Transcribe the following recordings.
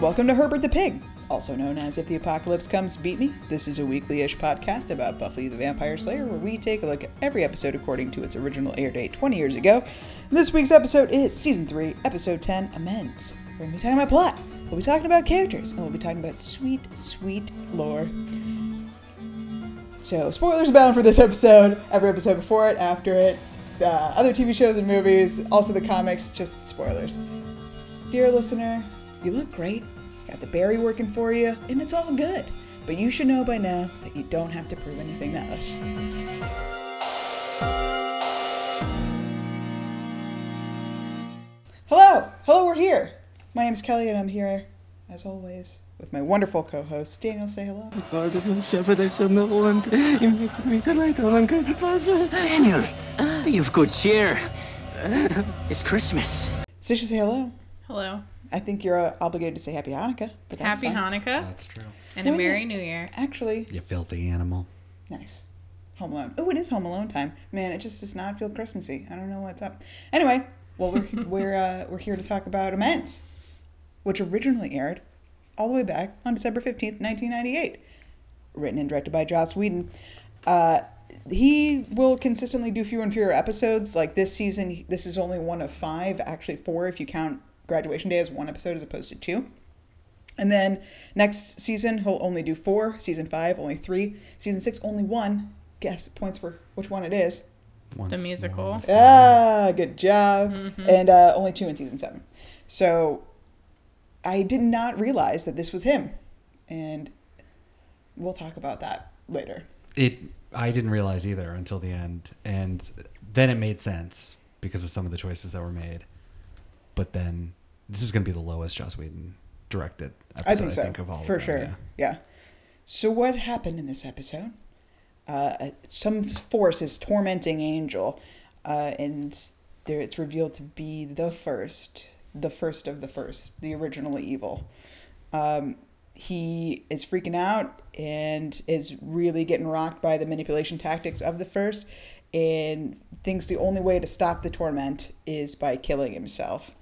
Welcome to Herbert the Pig, also known as If the Apocalypse Comes, Beat Me. This is a weekly ish podcast about Buffy the Vampire Slayer where we take a look at every episode according to its original air date 20 years ago. This week's episode is Season 3, Episode 10 Amends. We're going to be talking about plot, we'll be talking about characters, and we'll be talking about sweet, sweet lore. So, spoilers abound for this episode, every episode before it, after it, uh, other TV shows and movies, also the comics, just spoilers. Dear listener, you look great, got the berry working for you, and it's all good. But you should know by now that you don't have to prove anything to us. Hello! Hello, we're here! My name is Kelly, and I'm here, as always, with my wonderful co host. Daniel, say hello. God is my shepherd, I shall not want. He maketh me to lie down on green pastures. Daniel, be of good cheer. It's Christmas. Sisha, say hello. Hello. I think you're uh, obligated to say Happy Hanukkah, but that's Happy fine. Hanukkah That's true. and a a Merry minute. New Year. Actually, You filthy animal. Nice. Home Alone. Oh, it is Home Alone time. Man, it just does not feel Christmassy. I don't know what's up. Anyway, well, we're we're uh, we're here to talk about Amends, which originally aired all the way back on December fifteenth, nineteen ninety eight. Written and directed by Joss Whedon. Uh, he will consistently do fewer and fewer episodes. Like this season, this is only one of five, actually four if you count Graduation Day as one episode as opposed to two. And then next season, he'll only do four. Season five, only three. Season six, only one. Guess points for which one it is. Once The musical. more. Ah, good job. And uh, only two in season seven. So I did not realize that this was him. And we'll talk about that later. It. I didn't realize either until the end, and then it made sense because of some of the choices that were made. But then this is going to be the lowest Joss Whedon directed episode. I think so. of all for of them, sure. yeah. Yeah. So what happened in this episode? Uh, some force is tormenting Angel, uh, and there it's revealed to be the first, the first of the first, the originally evil. Um, he is freaking out and is really getting rocked by the manipulation tactics of the first, and thinks the only way to stop the torment is by killing himself.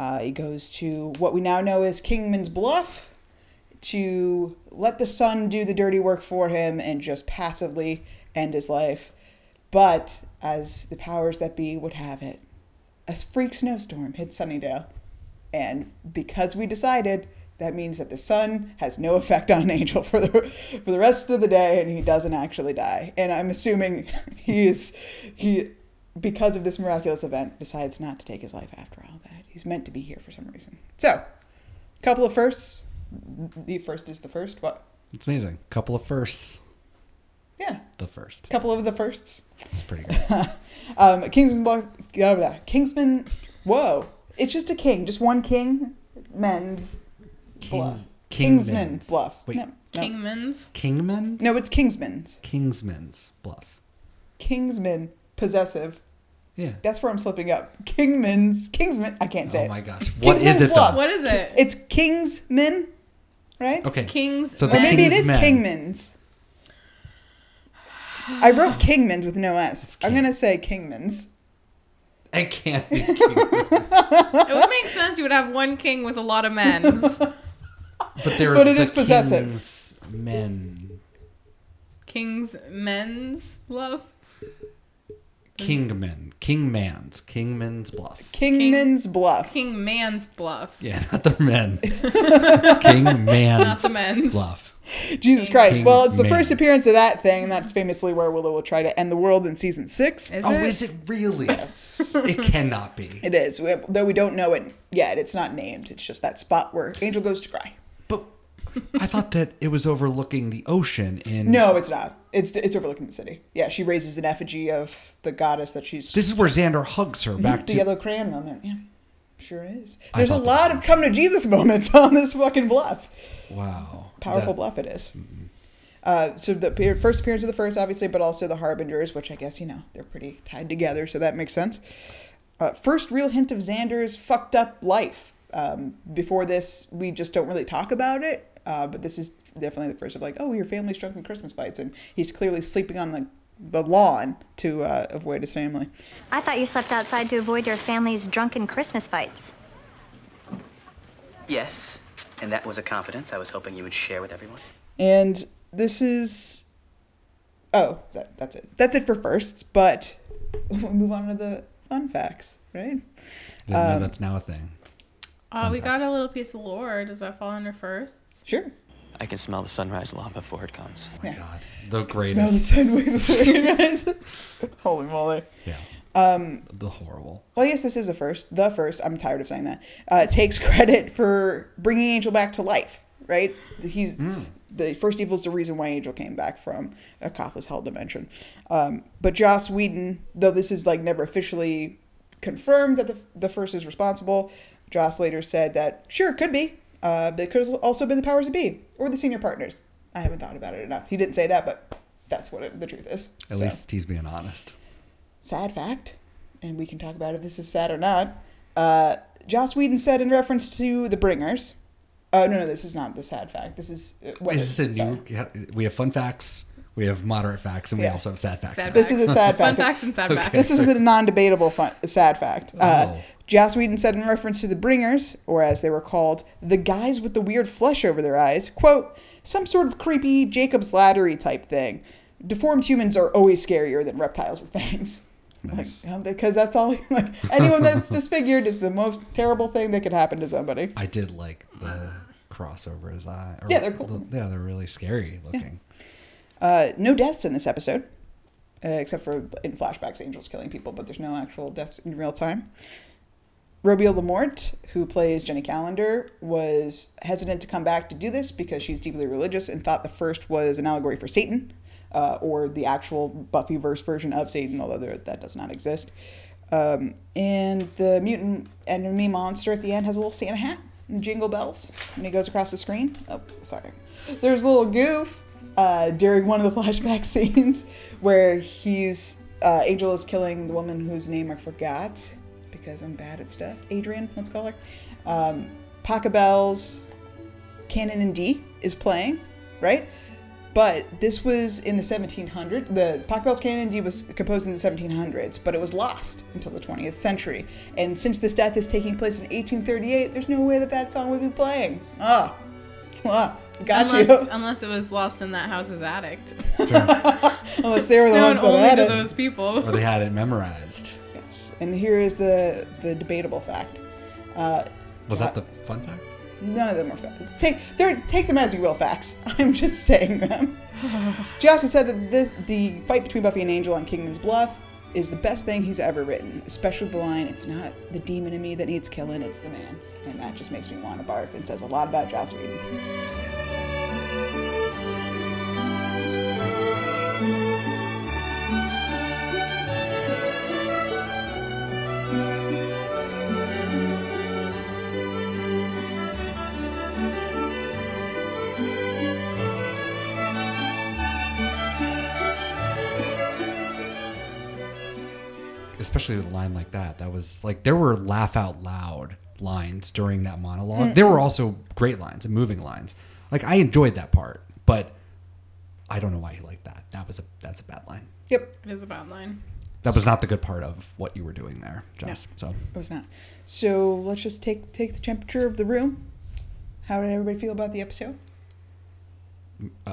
Uh, he goes to what we now know as Kingman's Bluff to let the sun do the dirty work for him and just passively end his life. But as the powers that be would have it, a freak snowstorm hit Sunnydale. And because we decided, that means that the sun has no effect on Angel for the for the rest of the day, and he doesn't actually die. And I'm assuming he is he because of this miraculous event decides not to take his life after all that. He's meant to be here for some reason. So, couple of firsts. The first is the first. What? It's amazing. Couple of firsts. Yeah, The first. couple of the firsts. It's pretty good. Um, Kingsman Bluff. Get over that. Kingsman. Whoa! It's just a king. Just one king. Men's. Bluff. King, Kingsman Kingman's. Bluff. Wait, No, no. Kingman's. Kingman's? No, it's Kingsman's. Kingsman's Bluff. Kingsman. Possessive. Yeah. That's where I'm slipping up. Kingman's. Kingsman. I can't say Oh my gosh. What is Kingsman's it Bluff. though? What is it? It's Kingsman, right? Okay. King's. So the Or maybe it is Kingsmen. Kingman's. I wrote Kingman's with no S. I'm gonna say Kingman's. It can't be King. It would make sense. You would have one king with a lot of men. But they're But it the is possessive. King's Men. King's men's love. Kingman. Kingman's. Kingman's Bluff. Kingman's Bluff. King man's bluff. Yeah, not the men. Kingman's Not the men's. Bluff. Jesus Christ. Well, it's the Kingman's. first appearance of that thing, and that's famously where Willow will try to end the world in season six. Is oh, it? is it really? Yes. It cannot be. It is, We- though we don't know it yet. It's not named. It's just that spot where Angel goes to cry. I thought that it was overlooking the ocean in. No, it's not. It's it's overlooking the city. Yeah, she raises an effigy of the goddess that she's This is where Xander hugs her back to. the to. yellow crayon moment. Yeah, sure is. I There's a thought lot of come to Jesus moments on this fucking bluff. Wow. Powerful That- bluff it is. Uh, so the first appearance of the first, obviously, but also the harbingers, which I guess you know they're pretty tied together, so that makes sense. Uh, first real hint of Xander's fucked up life. Um, before this, we just don't really talk about it. Uh, but this is definitely the first of like, oh, your family's drunk in Christmas fights, and he's clearly sleeping on the the lawn to uh, avoid his family. I thought you slept outside to avoid your family's drunken Christmas fights. Yes. And that was a confidence I was hoping you would share with everyone. And this is. Oh, that, that's it. That's it for first, but we'll move on to the fun facts, right? Didn't know Um, that's now a thing. Uh, Fun we got a little piece of lore. Does that fall under first? Sure. I can smell the sunrise long before it comes. Oh my yeah. god. The greatest. Smell the greatest. sun way before it rises. Holy moly. Yeah. Um, The horrible. well, I guess this is the first. The first. I'm tired of saying that. Uh, takes credit for bringing Angel back to life. Right. He's the first evil is the reason why Angel came back from Acathla's Hell dimension. Um, but Joss Whedon, though this is like never officially confirmed that the the first is responsible, Joss later said that sure could be, uh, but it could have also been the powers that be or the senior partners. I haven't thought about it enough. He didn't say that, but that's what it, the truth is. At So least he's being honest. sad fact, and we can talk about if this is sad or not. Uh, Joss Whedon said in reference to the Bringers. Oh no, no, this is not the sad fact. This is uh, what Is this a new? We have fun facts. We have moderate facts, and we Yeah. also have sad facts. Sad now. This is a sad fact. Fun fact. facts and sad Okay. facts. This is the non-debatable fun, sad fact. Uh, Oh. Joss Whedon said in reference to the Bringers, or as they were called, the guys with the weird flesh over their eyes, quote, some sort of creepy Jacob's laddery type thing. Deformed humans are always scarier than reptiles with fangs. Nice. Like, um, because that's all. Like anyone that's disfigured is the most terrible thing that could happen to somebody. I did like the cross over his eye. or Yeah, they're cool. the- yeah, they're really scary looking. Uh, no deaths in this episode, uh, except for in flashbacks, angels killing people, but there's no actual deaths in real time. Robia LaMorte, who plays Jenny Calendar, was hesitant to come back to do this because she's deeply religious and thought the first was an allegory for Satan, uh, or the actual Buffyverse version of Satan, although there, that does not exist. Um, and the mutant enemy monster at the end has a little Santa hat and jingle bells when he goes across the screen. Oh, sorry. There's a little goof uh, during one of the flashback scenes where he's uh, Angel is killing the woman whose name I forgot because I'm bad at stuff. Adrian, let's call her. Um, Pachelbel's Canon in D is playing, right? But this was in the 1700s. The Pachelbel's Canon in D was composed in the 1700s, but it was lost until the 20th century. And since this death is taking place in 1838, there's no way that that song would be playing. Ah, got unless, you. unless it was lost in that house's attic. Unless they were the Known ones that only had to it. those people. Or they had it memorized. Yes. And here is the the debatable fact. Uh, Was that the fun fact? None of them are facts. Take they're, take them as you will facts. I'm just saying them. Joss said that this, the fight between Buffy and Angel on Kingman's Bluff is the best thing he's ever written, especially the line, "It's not the demon in me that needs killing, it's the man," and that just makes me want to barf and says a lot about Joss Whedon. Especially with a line like that. That was like there were laugh out loud lines during that monologue. There were also great lines and moving lines. Like I enjoyed that part, but I don't know why he liked that. That was a that's a bad line. Yep, It is a bad line. That was not the good part of what you were doing there, Joss. So it was not. So let's just take take the temperature of the room. How did everybody feel about the episode?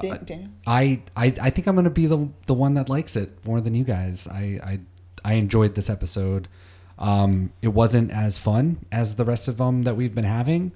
Dan- uh, Daniel. I, I I think I'm gonna be the the one that likes it more than you guys. I I, I enjoyed this episode. Um, it wasn't as fun as the rest of them that we've been having.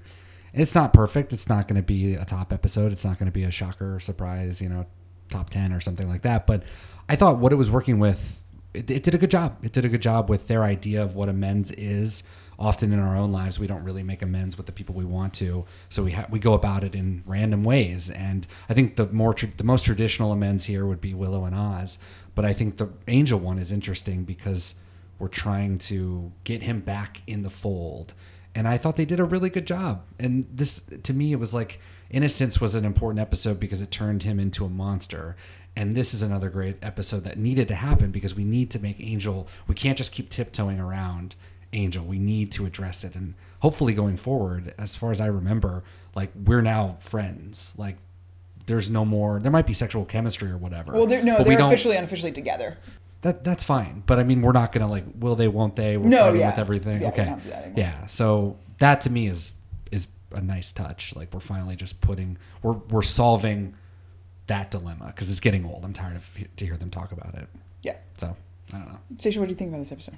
It's not perfect. It's not going to be a top episode. It's not going to be a shocker, surprise, you know, top ten or something like that. But I thought what it was working with, it, it did a good job. It did a good job with their idea of what amends is. Often in our own lives, we don't really make amends with the people we want to, so we ha- we go about it in random ways. And I think the more tr- the most traditional amends here would be Willow and Oz, but I think the Angel one is interesting because we're trying to get him back in the fold. And I thought they did a really good job. And this, to me, it was like Innocence was an important episode because it turned him into a monster. And this is another great episode that needed to happen because we need to make Angel, we can't just keep tiptoeing around Angel. We need to address it. And hopefully going forward, as far as I remember, like we're now friends. Like there's no more, there might be sexual chemistry or whatever. Well, they're, no, but they're officially unofficially together. that that's fine. But I mean, we're not gonna like, will they, won't they? We're No, yeah. with everything. Yeah, okay. yeah. So that to me is is a nice touch. Like we're finally just putting we're we're solving that dilemma because it's getting old. I'm tired of to hear them talk about it. Yeah. So I don't know. Stacia, what do you think about this episode?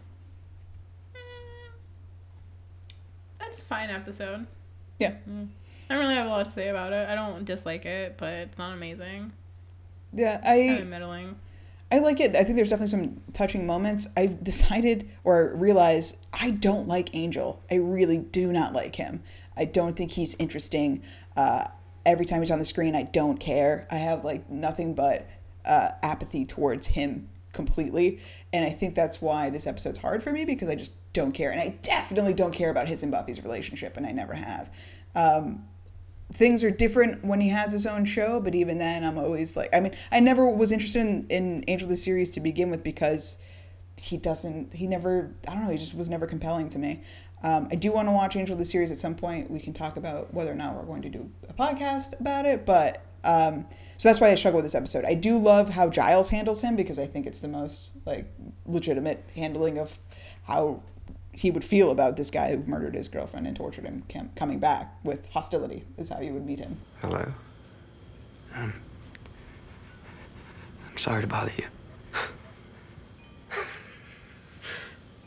A fine episode. Yeah. I don't really have a lot to say about it. I don't dislike it, but it's not amazing. Yeah, Kind I of middling. I like it. I think there's definitely some touching moments. I've decided or realized I don't like Angel. I really do not like him. I don't think he's interesting. Uh, every time he's on the screen, I don't care. I have like nothing but uh, apathy towards him completely. And I think that's why this episode's hard for me because I just don't care. And I definitely don't care about his and Buffy's relationship, and I never have. Um, things are different when he has his own show, but even then, I'm always like, I mean, I never was interested in, in Angel the series to begin with because he doesn't, he never, I don't know, he just was never compelling to me. Um, I do want to watch Angel the series at some point. We can talk about whether or not we're going to do a podcast about it, but um, so that's why I struggle with this episode. I do love how Giles handles him because I think it's the most like legitimate handling of how he would feel about this guy who murdered his girlfriend and tortured him cam- coming back with hostility is how you would meet him. Hello. Um, I'm sorry to bother you.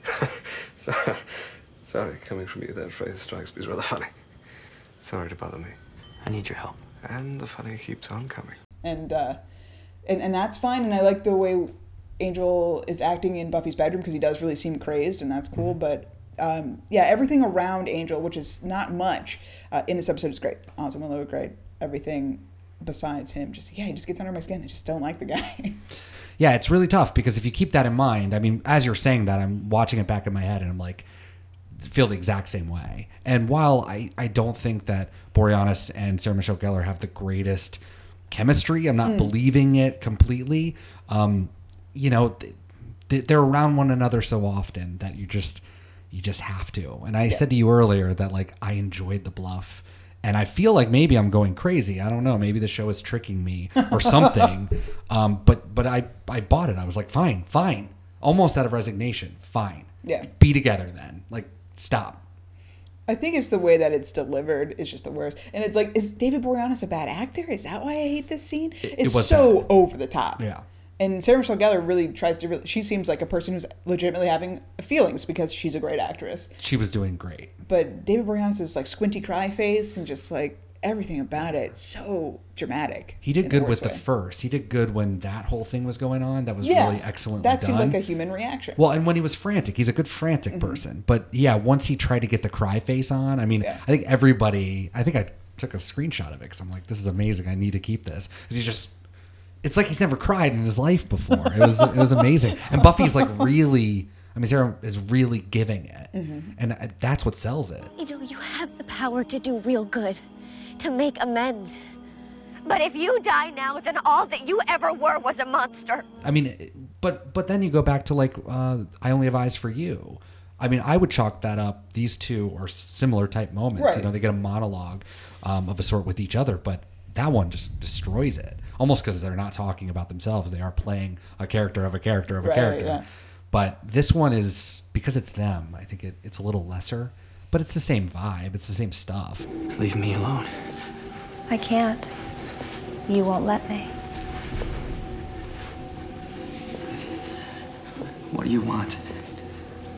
sorry, sorry, coming from you, that phrase strikes me as rather funny. Sorry to bother me. I need your help. And the funny keeps on coming. and uh, and and that's fine. And I like the way Angel is acting in Buffy's bedroom because he does really seem crazed, and that's cool. But um, yeah, everything around Angel, which is not much uh, in this episode, is great. Awesome, Willow, great. Everything besides him, just yeah, he just gets under my skin. I just don't like the guy. Yeah, it's really tough because if you keep that in mind, I mean, as you're saying that, I'm watching it back in my head and I'm like, feel the exact same way. And while I, I don't think that Boreanaz and Sarah Michelle Gellar have the greatest chemistry, I'm not believing it completely. Um, you know, th- they're around one another so often that you just you just have to. And I said to you earlier that like I enjoyed the bluff. And I feel like maybe I'm going crazy. I don't know. Maybe the show is tricking me or something. um, but but I I bought it. I was like, fine, fine. Almost out of resignation. Fine. Yeah. Be together then. Like stop. I think it's the way that it's delivered is just the worst. And it's like, is David Boreanaz a bad actor? Is that why I hate this scene? It's was so over the top. Yeah. And Sarah Michelle Gellar really tries to. Really, she seems like a person who's legitimately having feelings because she's a great actress. She was doing great. But David Boreanaz is like squinty cry face and just like everything about it so dramatic. He did good worst with the first. He did good when that whole thing was going on. That was Yeah, really excellent. That seemed done. like a human reaction. Well, and when he was frantic, he's a good frantic Mm-hmm. person. But yeah, once he tried to get the cry face on, I mean, Yeah. I think everybody, I think I took a screenshot of it because I'm like, this is amazing. I need to keep this. 'Cause he's just, it's like he's never cried in his life before. It was, it was amazing. And Buffy's like really, I mean, Sarah is really giving it. Mm-hmm. And uh, that's what sells it. Angel, you have the power to do real good, to make amends. But if you die now, then all that you ever were was a monster. I mean, but but then you go back to like uh, I only have eyes for you. I mean, I would chalk that up. These two are similar type moments. You know, they get a monologue um, of a sort with each other, but that one just destroys it. Almost because they're not talking about themselves; they are playing a character of a character of a Right, character. yeah. But this one is because it's them. I think it, it's a little lesser, but it's the same vibe. It's the same stuff. Leave me alone. I can't. You won't let me. What do you want?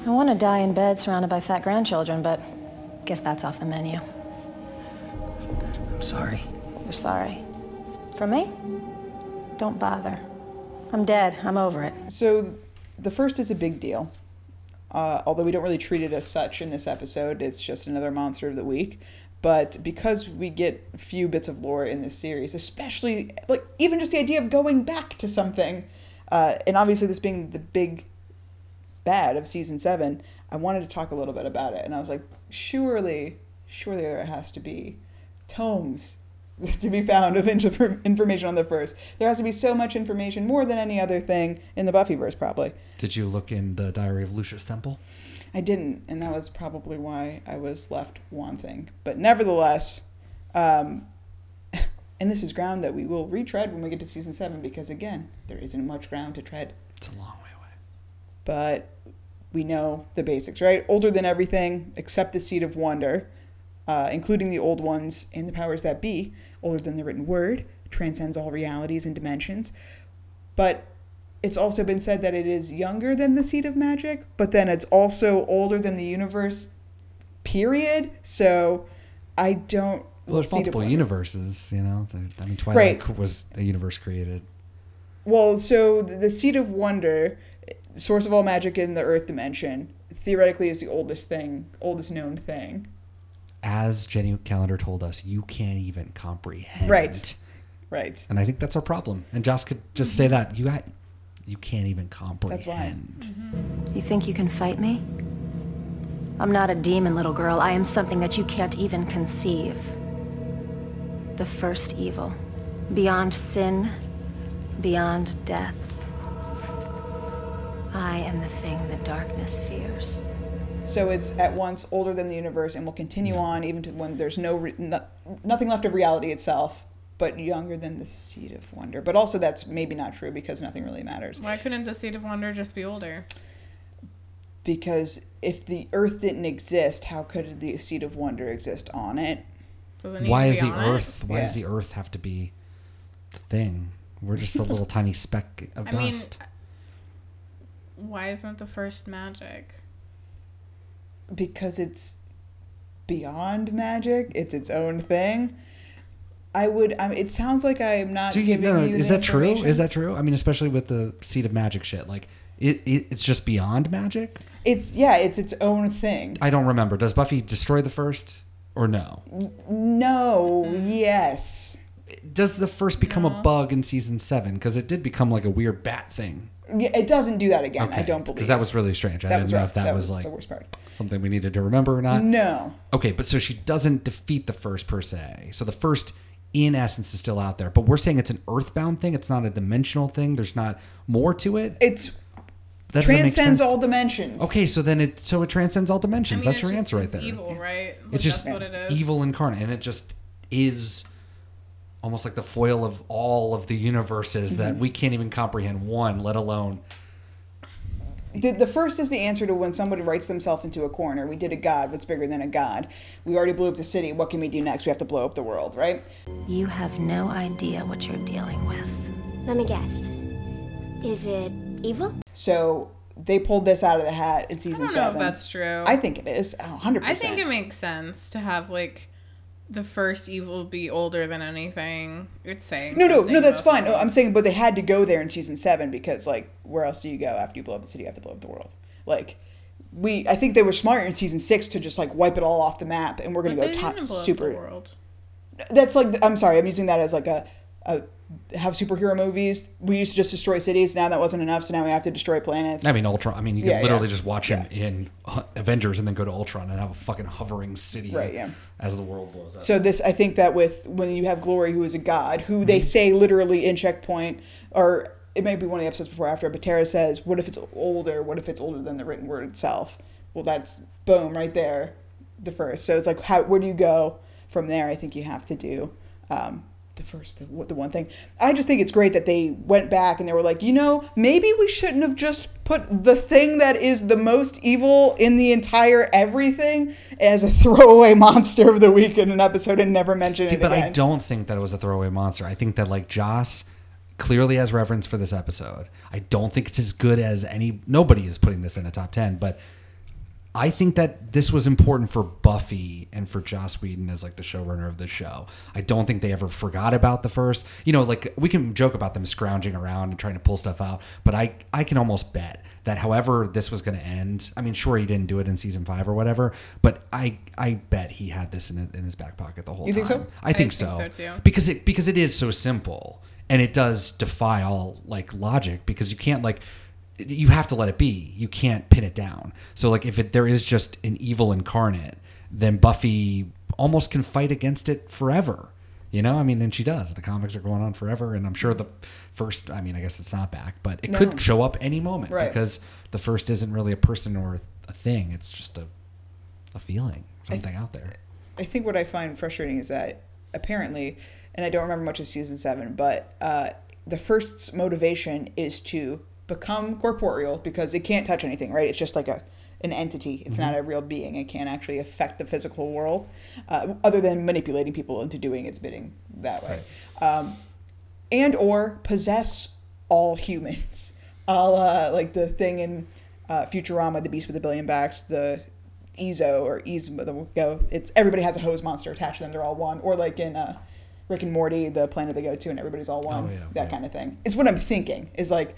I want to die in bed surrounded by fat grandchildren, but guess that's off the menu. I'm sorry. You're sorry. For me? Don't bother. I'm dead. I'm over it. So the first is a big deal. Uh, although we don't really treat it as such in this episode, it's just another monster of the week. But because we get few bits of lore in this series, especially like even just the idea of going back to something, uh, and obviously this being the big bad of season seven, I wanted to talk a little bit about it. And I was like, surely, surely there has to be tomes to be found of inf- information on the first. There has to be so much information, more than any other thing in the Buffyverse, probably. Did you look in the Diary of Lucius Temple? I didn't, and that was probably why I was left wanting. But nevertheless, um, and this is ground that we will retread when we get to season seven, because again, there isn't much ground to tread. It's a long way away. But we know the basics, right? Older than everything, except the seed of wonder. uh, including the old ones and the powers that be, older than the written word, transcends all realities and dimensions. But it's also been said that it is younger than the seed of magic, but then it's also older than the universe, period. So I don't. Well, there's multiple universes, you know. I mean, Twilight Right. was a universe created. Well, so the seed of wonder, source of all magic in the Earth dimension, theoretically is the oldest thing, oldest known thing. As Jenny Calendar told us, you can't even comprehend. Right. Right. And I think that's our problem. And Joss could just say that you got, you can't even comprehend. That's why. Mm-hmm. You think you can fight me? I'm not a demon, little girl. I am something that you can't even conceive. The first evil. Beyond sin, beyond death. I am the thing the darkness fears. So it's at once older than the universe and will continue on even to when there's no, re- no nothing left of reality itself, but younger than the seed of wonder. But also that's maybe not true because nothing really matters. Why couldn't the Seed of Wonder just be older? Because if the Earth didn't exist, how could the seed of wonder exist on it? It Why is the on it? Earth? Why does the Earth have to be the thing? We're just a little tiny speck of I mean, dust. why isn't the first magic? Because it's beyond magic. It's its own thing. I would. I mean, it sounds like I am not Do you, giving no, no, you is that true? Is that true? I mean, especially with the seed of magic shit. Like, it, it it's just beyond magic. It's yeah. It's its own thing. I don't remember. Does Buffy destroy the first or no? No. Yes. Does the first become a bug in season seven? Because it did become like a weird bat thing. Yeah, it doesn't do that again. I don't believe. Because that was really strange. I that didn't know right. if that, was, like the worst part. something we needed to remember or not. No. Okay, but so she doesn't defeat the first per se. So the first, in essence, is still out there. But we're saying it's an earthbound thing. It's not a dimensional thing. There's not more to it. It's That transcends all dimensions. Okay, so then it so it transcends all I dimensions. mean, That's your just- answer right it's there. Evil, right? Like, It's just that's what it is. evil incarnate, and it just is almost like the foil of all of the universes that Mm-hmm. we can't even comprehend one, let alone. The, the first is the answer to when somebody writes themselves into a corner. We did a god. What's bigger than a god? We already blew up the city. What can we do next? We have to blow up the world, right? You have no idea what you're dealing with. Let me guess. Is it evil? So they pulled this out of the hat in I season don't know seven. if that's true. I think it is. Oh, 100%. I think it makes sense to have like the first evil be older than anything. It's saying No, no, no, that's fine. No, I'm saying, but they had to go there in season seven because, like, where else do you go after you blow up the city? You have to blow up the world. Like, we, I think they were smart in season six to just like wipe it all off the map, and we're gonna But go top didn't blow up the super. world. That's like, I'm sorry, I'm using that as like a, a have superhero movies. We used to just destroy cities. Now that wasn't enough, so now we have to destroy planets. I mean, Ultron. I mean, you can Yeah, literally yeah. just watch him in uh, Avengers and then go to Ultron and have a fucking hovering city Right, yeah. as the world blows up. So this, I think that with when you have Glory, who is a god, who Mm-hmm. they say literally in Checkpoint, or it may be one of the episodes before or after, but Tara says, "What if it's older? What if it's older than the written word itself?" Well, that's boom right there, the first. So it's like, how where do you go from there? I think you have to do um, the first, the, the one thing. I just think it's great that they went back and they were like, you know, maybe we shouldn't have just put the thing that is the most evil in the entire everything as a throwaway monster of the week in an episode and never mention it. See, it but again. I don't think that it was a throwaway monster. I think that like Joss clearly has reference for this episode. I don't think it's as good as any. Nobody is putting this in a top ten, but I think that this was important for Buffy and for Joss Whedon as like the showrunner of the show. I don't think they ever forgot about the first. You know, like we can joke about them scrounging around and trying to pull stuff out, but I I can almost bet that however this was going to end. I mean, sure he didn't do it in season five or whatever, but I I bet he had this in in his back pocket the whole You time. You think so? I I think, think so. so, too. Because it because it is so simple and it does defy all like logic because you can't like you have to let it be. You can't pin it down. So like if it, there is just an evil incarnate, then Buffy almost can fight against it forever. You know, I mean, and she does. The comics are going on forever, and I'm sure the first. I mean, I guess it's not back, but it No. could show up any moment Right. because the first isn't really a person or a thing. It's just a a feeling, something out there. I think what I find frustrating is that apparently, and I don't remember much of season seven, but uh, the first's motivation is to become corporeal because it can't touch anything, right? It's just like a, an entity. It's Mm-hmm. not a real being. It can't actually affect the physical world, uh, other than manipulating people into doing its bidding that way, um, and or possess all humans. All uh, like the thing in uh, Futurama, the Beast with a Billion Backs, the Ezo or Ezo, the go. It's everybody has a hose monster attached to them. They're all one, or like in uh, Rick and Morty, the planet they go to, and everybody's all one. Oh, yeah, that right. kind of thing. It's what I'm thinking. Is like,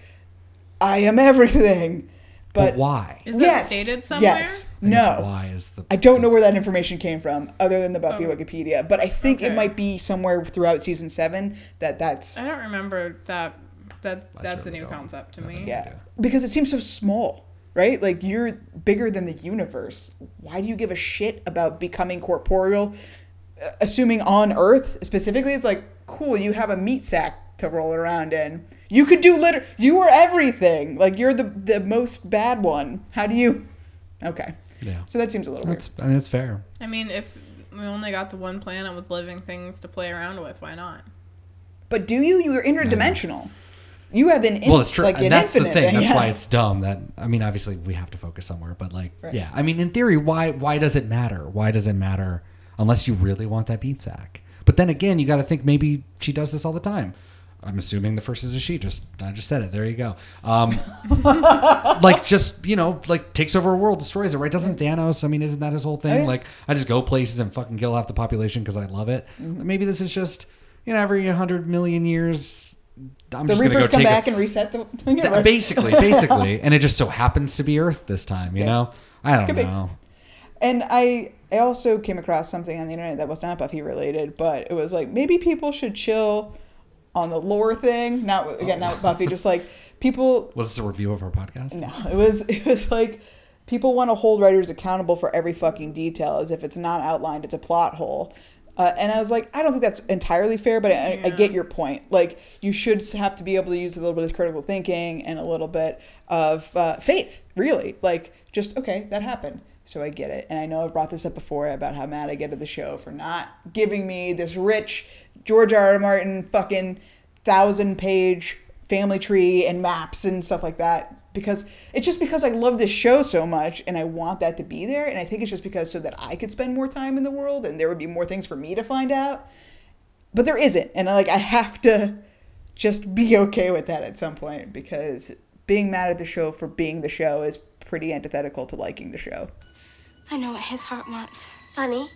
I am everything. But, But, why? Is yes, that stated somewhere? Yes. No. Why is the I don't know where that information came from, other than the Buffy Wikipedia. But I think it might be somewhere throughout season seven that that's I don't remember that. That I that's a new don't. concept to me. no. yeah because it seems so small, right? Like you're bigger than the universe. Why do you give a shit about becoming corporeal? Uh, Assuming on Earth specifically, it's like cool. You have a meat sack to roll around in. You could do liter. You were everything. Like you're the the most bad one. How do you? Okay. Yeah. So that seems a little weird. That's I mean it's fair. I mean, if we only got the one planet with living things to play around with, why not? But do you? You're interdimensional. You have an in, well, it's true. like and an that's the infinite thing. That's yeah. why it's dumb. That I mean, obviously we have to focus somewhere, but like, Right. yeah. I mean, in theory, why why does it matter? Why does it matter unless you really want that beat sack? But then again, you got to think maybe she does this all the time. I'm assuming the first is a she. Just I just said it. There you go. Um, like just you know like takes over a world, destroys it. Right? Doesn't Thanos? I mean, isn't that his whole thing? Oh, yeah. Like I just go places and fucking kill half the population because I love it. Mm-hmm. Maybe this is just you know every hundred million years. I'm the Reapers go come take a- back and reset the universe. basically, basically, and it just so happens to be Earth this time. You Yeah. know, I don't Could be. know. And I I also came across something on the internet that was not Buffy related, but it was like maybe people should chill on the lore thing. Not again, not Buffy, just like people. Was this a review of our podcast? No, it was it was like people want to hold writers accountable for every fucking detail as if it's not outlined. It's a plot hole. Uh, and I was like, I don't think that's entirely fair, but I, I get your point. Like, you should have to be able to use a little bit of critical thinking and a little bit of uh, faith, really. Like, just, okay, that happened. So I get it. And I know I've brought this up before about how mad I get at the show for not giving me this rich George R. R. Martin fucking thousand page family tree and maps and stuff like that because it's just because I love this show so much and I want that to be there and I think it's just because so that I could spend more time in the world and there would be more things for me to find out but there isn't and I, like I have to just be okay with that at some point because being mad at the show for being the show is pretty antithetical to liking the show I know what his heart wants. Funny.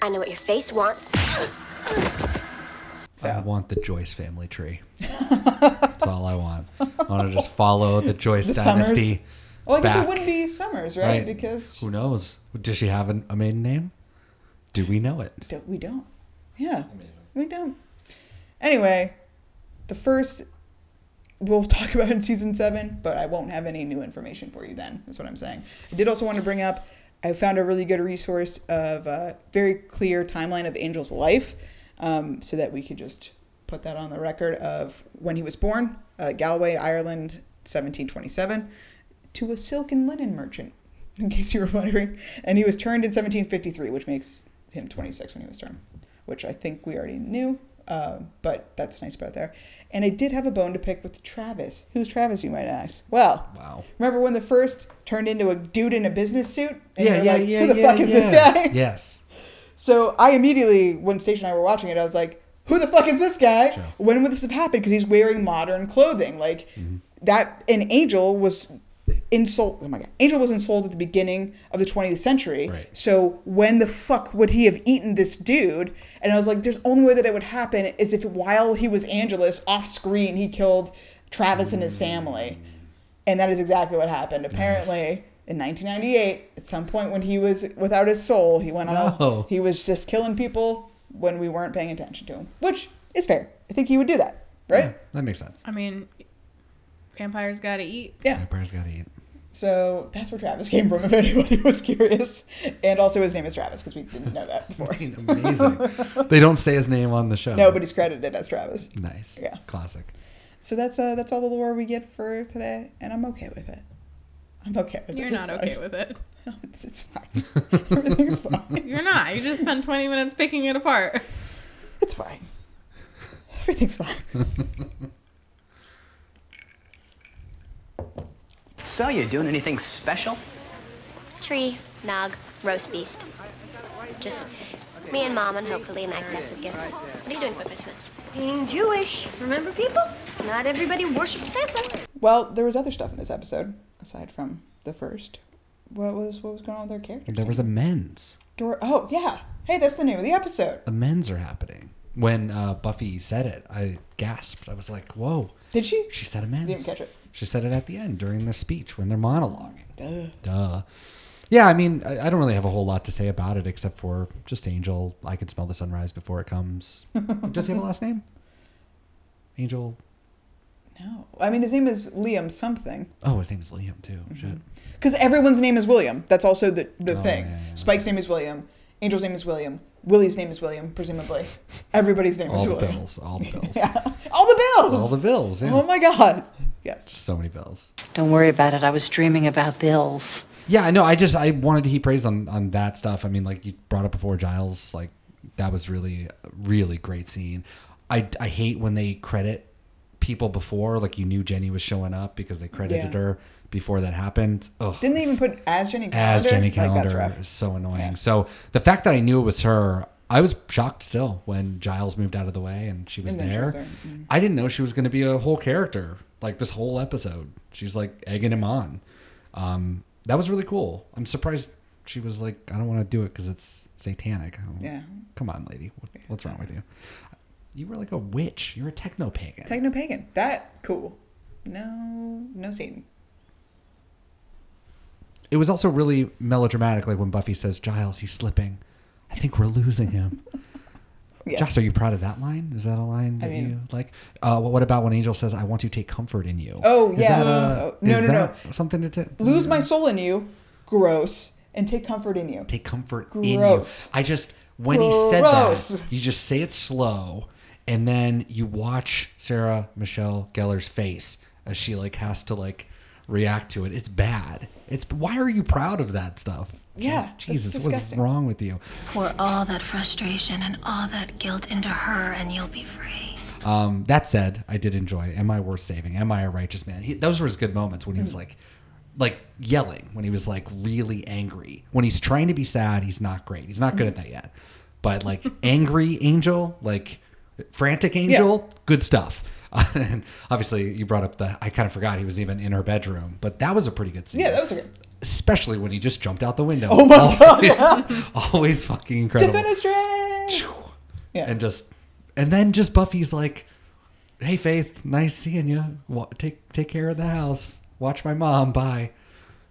I know what your face wants. so I want the Joyce family tree. That's all I want. I want to just follow the Joyce The Summers. dynasty. well I guess back. it wouldn't be Summers right, Right. because Who knows? Does she have an, a maiden name? Do we know it? Don't- we don't. Yeah. We don't. Anyway, the first we'll talk about in season seven, but I won't have any new information for you then. That's what I'm saying. I did also want to bring up I found a really good resource of a very clear timeline of Angel's life um, so that we could just put that on the record of when he was born, uh, Galway, Ireland, 1727, to a silk and linen merchant, in case you were wondering. And he was turned in 1753, which makes him 26 when he was turned, which I think we already knew, uh, but that's nice about there. And I did have a bone to pick with Travis. Who's Travis, you might ask? Well, Wow. remember when the first turned into a dude in a business suit? And Yeah, yeah, like, yeah. Who the yeah, fuck is this guy? Yes. So I immediately, when Stacia and I were watching it, I was like, "Who the fuck is this guy? Sure. When would this have happened?" Because he's wearing modern clothing, like Mm-hmm. that. And Angel was insult. Oh my god, Angel was insulted at the beginning of the 20th century. Right. So when the fuck would he have eaten this dude? And I was like, "There's only way that it would happen is if while he was Angelus off screen, he killed Travis and his family." And that is exactly what happened. Apparently, in 1998, at some point when he was without his soul, he went on. No. A, he was just killing people when we weren't paying attention to him, which is fair. I think he would do that, right? Yeah, that makes sense. I mean, vampires gotta eat. Yeah. Vampires gotta eat. So that's where Travis came from, if anybody was curious. And also, his name is Travis because we didn't know that before. Amazing. they don't say his name on the show. No, but he's credited as Travis. nice. Yeah. Classic. So that's uh, that's all the lore we get for today, and I'm okay with it. I'm okay with it. You're not It's okay fine. with it. It's, it's fine. Everything's fine. You're not. You just spent 20 minutes picking it apart. It's fine. Everything's fine. So, you doing anything special? Tree, Nog, roast beast. Just me and Mom and hopefully an excess of gifts. What are you doing for Christmas? Being Jewish, remember people? Not everybody worships Santa. Well, there was other stuff in this episode aside from the first. What was what was going on with their character? There was a men's. There were, oh yeah. Hey, that's the name of the episode. The men's are happening. When uh, Buffy said it, I gasped. I was like, "Whoa!" Did she? She said a men's. Didn't catch it. She said it at the end during their speech when they're monologuing. Duh. Duh. Yeah, I mean, I, I don't really have a whole lot to say about it except for just Angel. I can smell the sunrise before it comes. Does he have a last name? Angel. No, I mean his name is Liam something. Oh, his name is Liam too. Mm-hmm. Because everyone's name is William. That's also the the Oh, thing. yeah, yeah, Spike's name is William. Angel's name is William. Willie's name is William, presumably. Everybody's name All is the William. bills. All the bills. Yeah. All the bills. All the bills. Yeah. Oh my god. Yes. Just so many bills. Don't worry about it. I was dreaming about bills. Yeah, no, I just I wanted to heap praise on on that stuff. I mean, like you brought up before, Giles, like that was really really great scene. I I hate when they credit people before, like you knew Jenny was showing up because they credited Yeah. her before that happened. Ugh. Didn't they even put as Jenny Calendar? as Jenny Like, Calendar is so annoying. So the fact that I knew it was her, I was shocked still when Giles moved out of the way and she was And she there. was there. Mhm. I didn't know she was going to be a whole character like this whole episode. She's like egging him on. Um, that was really cool. I'm surprised she was like, I don't want to do it because it's satanic. Yeah. Come on, lady. What's wrong with you? You were like a witch. You're a techno pagan. Techno pagan. That cool. No, no Satan. It was also really melodramatic, like when Buffy says, "Giles, he's slipping. I think we're losing him." Yeah. Joss, are you proud of that line? Is that a line that mean- you like? Uh, what about when Angel says, "I want to take comfort in you"? Oh, Is yeah. that a- Oh, no, no, that Something to t- Lose my soul in you. Gross. And take comfort in you. take comfort in you. I just when he said that, you just say it slow, and then you watch Sarah Michelle Gellar's face as she like has to like react to it. It's bad. It's why are you proud of that stuff? Yeah, that's Jesus, what's wrong with you? Pour all that frustration and all that guilt into her, and you'll be free. Um, that said, I did enjoy "Am I Worth Saving?" "Am I a Righteous Man?" He, those were his good moments when he Mm. was like, like yelling, when he was like really angry. When he's trying to be sad, he's not great. He's not good at that yet. But like angry angel, like frantic angel, good stuff. and obviously, you brought up the. I kind of forgot he was even in her bedroom, but that was a pretty good scene. Yeah, that was a good. especially when he just jumped out the window. Oh my always, God, always fucking incredible Defenestrate! Yeah. and just and then just Buffy's like, "Hey Faith, nice seeing you. Take take care of the house. Watch my mom. Bye."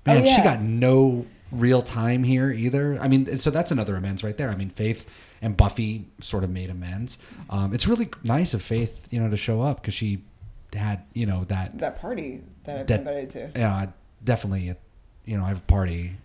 Oh, Man, Oh, she got no real time here either. I mean, so that's another amends right there. I mean, Faith and Buffy sort of made amends. Um, it's really nice of Faith, you know, to show up because she had, you know, that that party that I've that been invited to. Yeah, definitely. You know, I have a party.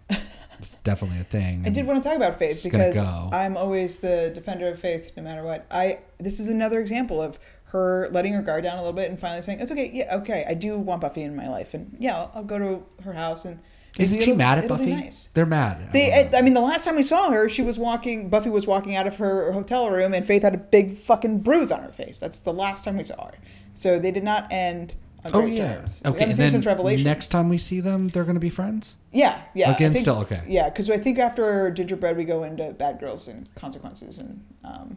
it's definitely a thing. I did want to talk about faith because go. I'm always the defender of faith, no matter what. I this is another example of her letting her guard down a little bit and finally saying, "It's okay, yeah, okay, I do want Buffy in my life, and yeah, I'll, I'll go to her house and." Isn't she mad at Buffy? nice. They're mad. They, I, I mean, the last time we saw her, she was walking. Buffy was walking out of her hotel room, and Faith had a big fucking bruise on her face. That's the last time we saw her. So they did not end on Oh yeah. terms. Okay. And then since Revelation. next time we see them, they're going to be friends. Yeah, yeah. Again, think- still okay. Yeah, because I think after Gingerbread, we go into Bad Girls and Consequences, and um,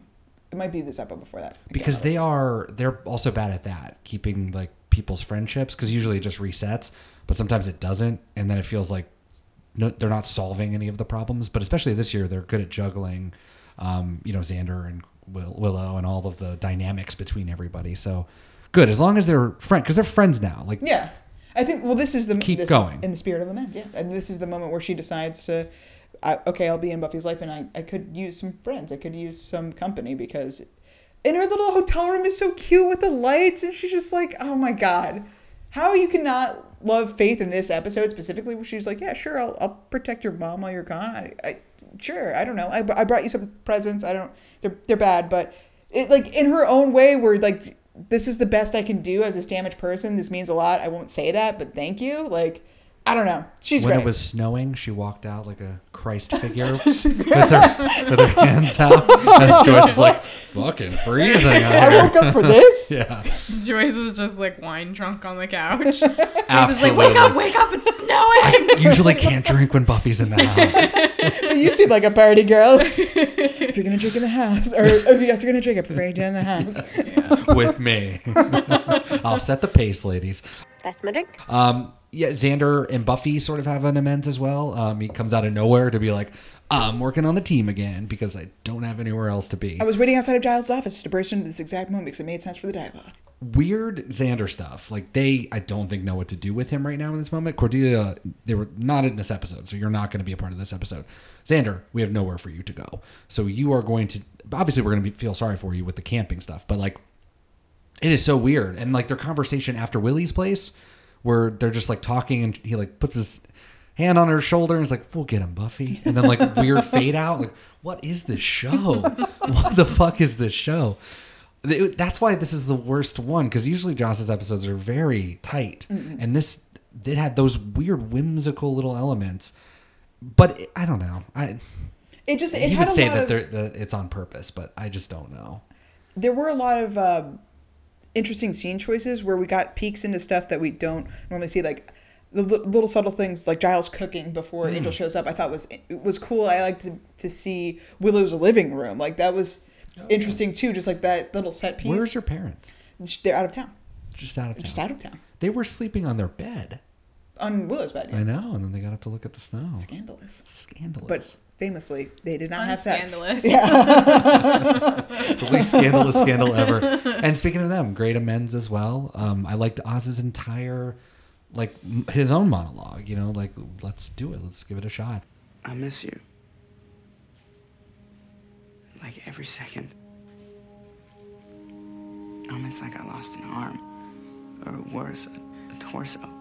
it might be this episode before that. I because they are they're also bad at that keeping like people's friendships because usually it just resets but sometimes it doesn't and then it feels like no, they're not solving any of the problems but especially this year they're good at juggling um, you know xander and Will, willow and all of the dynamics between everybody so good as long as they're friends because they're friends now like. Yeah, I think. Well, this is the Keep this going. in the spirit of amends. Yeah, and this is the moment where she decides to. I, okay, I'll be in Buffy's life, and I, I could use some friends. I could use some company because, in her little hotel room is so cute with the lights, and she's just like, oh my god, how you cannot love Faith in this episode specifically, where she's like, yeah, sure, I'll, I'll protect your mom while you're gone. I, I sure, I don't know, I, I brought you some presents. I don't, they're they're bad, but it like in her own way, where like this is the best I can do as this damaged person. This means a lot. I won't say that, but thank you. Like I don't know. She's when great. it was snowing, she walked out like a Christ figure with, her, with her hands out. As Joyce is like, fucking freezing out I here. woke up for this. yeah. Joyce was just like wine drunk on the couch. He was like, "Wake up, wake up! It's snowing." Usually can't drink when Buffy's in the house. But you seem like a party girl. if you're gonna drink in the house, or if you guys are gonna drink, I prefer you do it in the house. with me. I'll set the pace, ladies. That's my drink. Um, yeah, Xander and Buffy sort of have an amends as well. Um, he comes out of nowhere to be like, I'm working on the team again because I don't have anywhere else to be. I was waiting outside of Giles' office to burst into this exact moment because it made sense for the dialogue. Weird Xander stuff. Like they, I don't think know what to do with him right now in this moment. Cordelia, they were not in this episode, so you're not going to be a part of this episode. Xander, we have nowhere for you to go, so you are going to. Obviously, we're going to be, feel sorry for you with the camping stuff, but like, it is so weird. And like their conversation after Willy's place, where they're just like talking, and he like puts his hand on her shoulder and is like, "We'll get him, Buffy," and then like weird fade out. Like, what is this show? what the fuck is this show? Th- That's why this is the worst one because usually Joss's episodes are very tight, and this it had those weird whimsical little elements. But it, I don't know. I It just it you had would say that, of, they're, it's on purpose, but I just don't know. there were a lot of um, interesting scene choices where we got peeks into stuff that we don't normally see, like the li- little subtle things like Giles cooking before Hmm. Angel shows up. I thought was it was cool. I liked to, to see Willow's living room, like that was interesting too. Just like that little set piece. Oh, Where's your parents? They're out of town, Just out of town. just out of town They were sleeping on their bed. on Willow's bed. I know, and then they got up to look at the snow. Scandalous, Scandalous. but famously they did not have sex. Unscandalous. the least scandalous scandal ever. And speaking of them, great amends as well. Um, I liked Oz's entire, like his own monologue. You know, like let's do it. Let's give it a shot. I miss you. Like every second. Almost like I lost an arm. Or worse, a, a torso.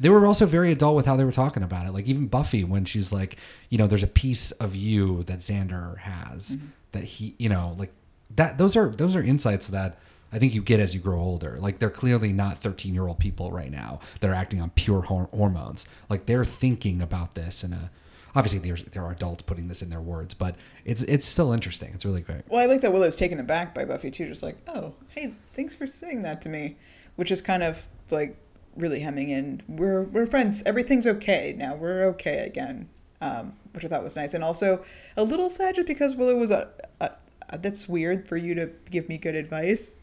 They were also very adult with how they were talking about it. Like even Buffy, when she's like, you know, there's a piece of you that Xander has mm-hmm. that he, you know, like that. Those are those are insights that I think you get as you grow older. Like they're clearly not 13 year old people right now that are acting on pure hor- hormones. Like they're thinking about this in a. Obviously, there's there are adults putting this in their words, but it's it's still interesting. It's really great. Well, I like that Willow's taken aback by Buffy too, just like, oh, hey, thanks for saying that to me, which is kind of like really hemming in. We're we're friends. Everything's okay now. We're okay again, um, which I thought was nice, and also a little sad just because Willow was a, a, a that's weird for you to give me good advice.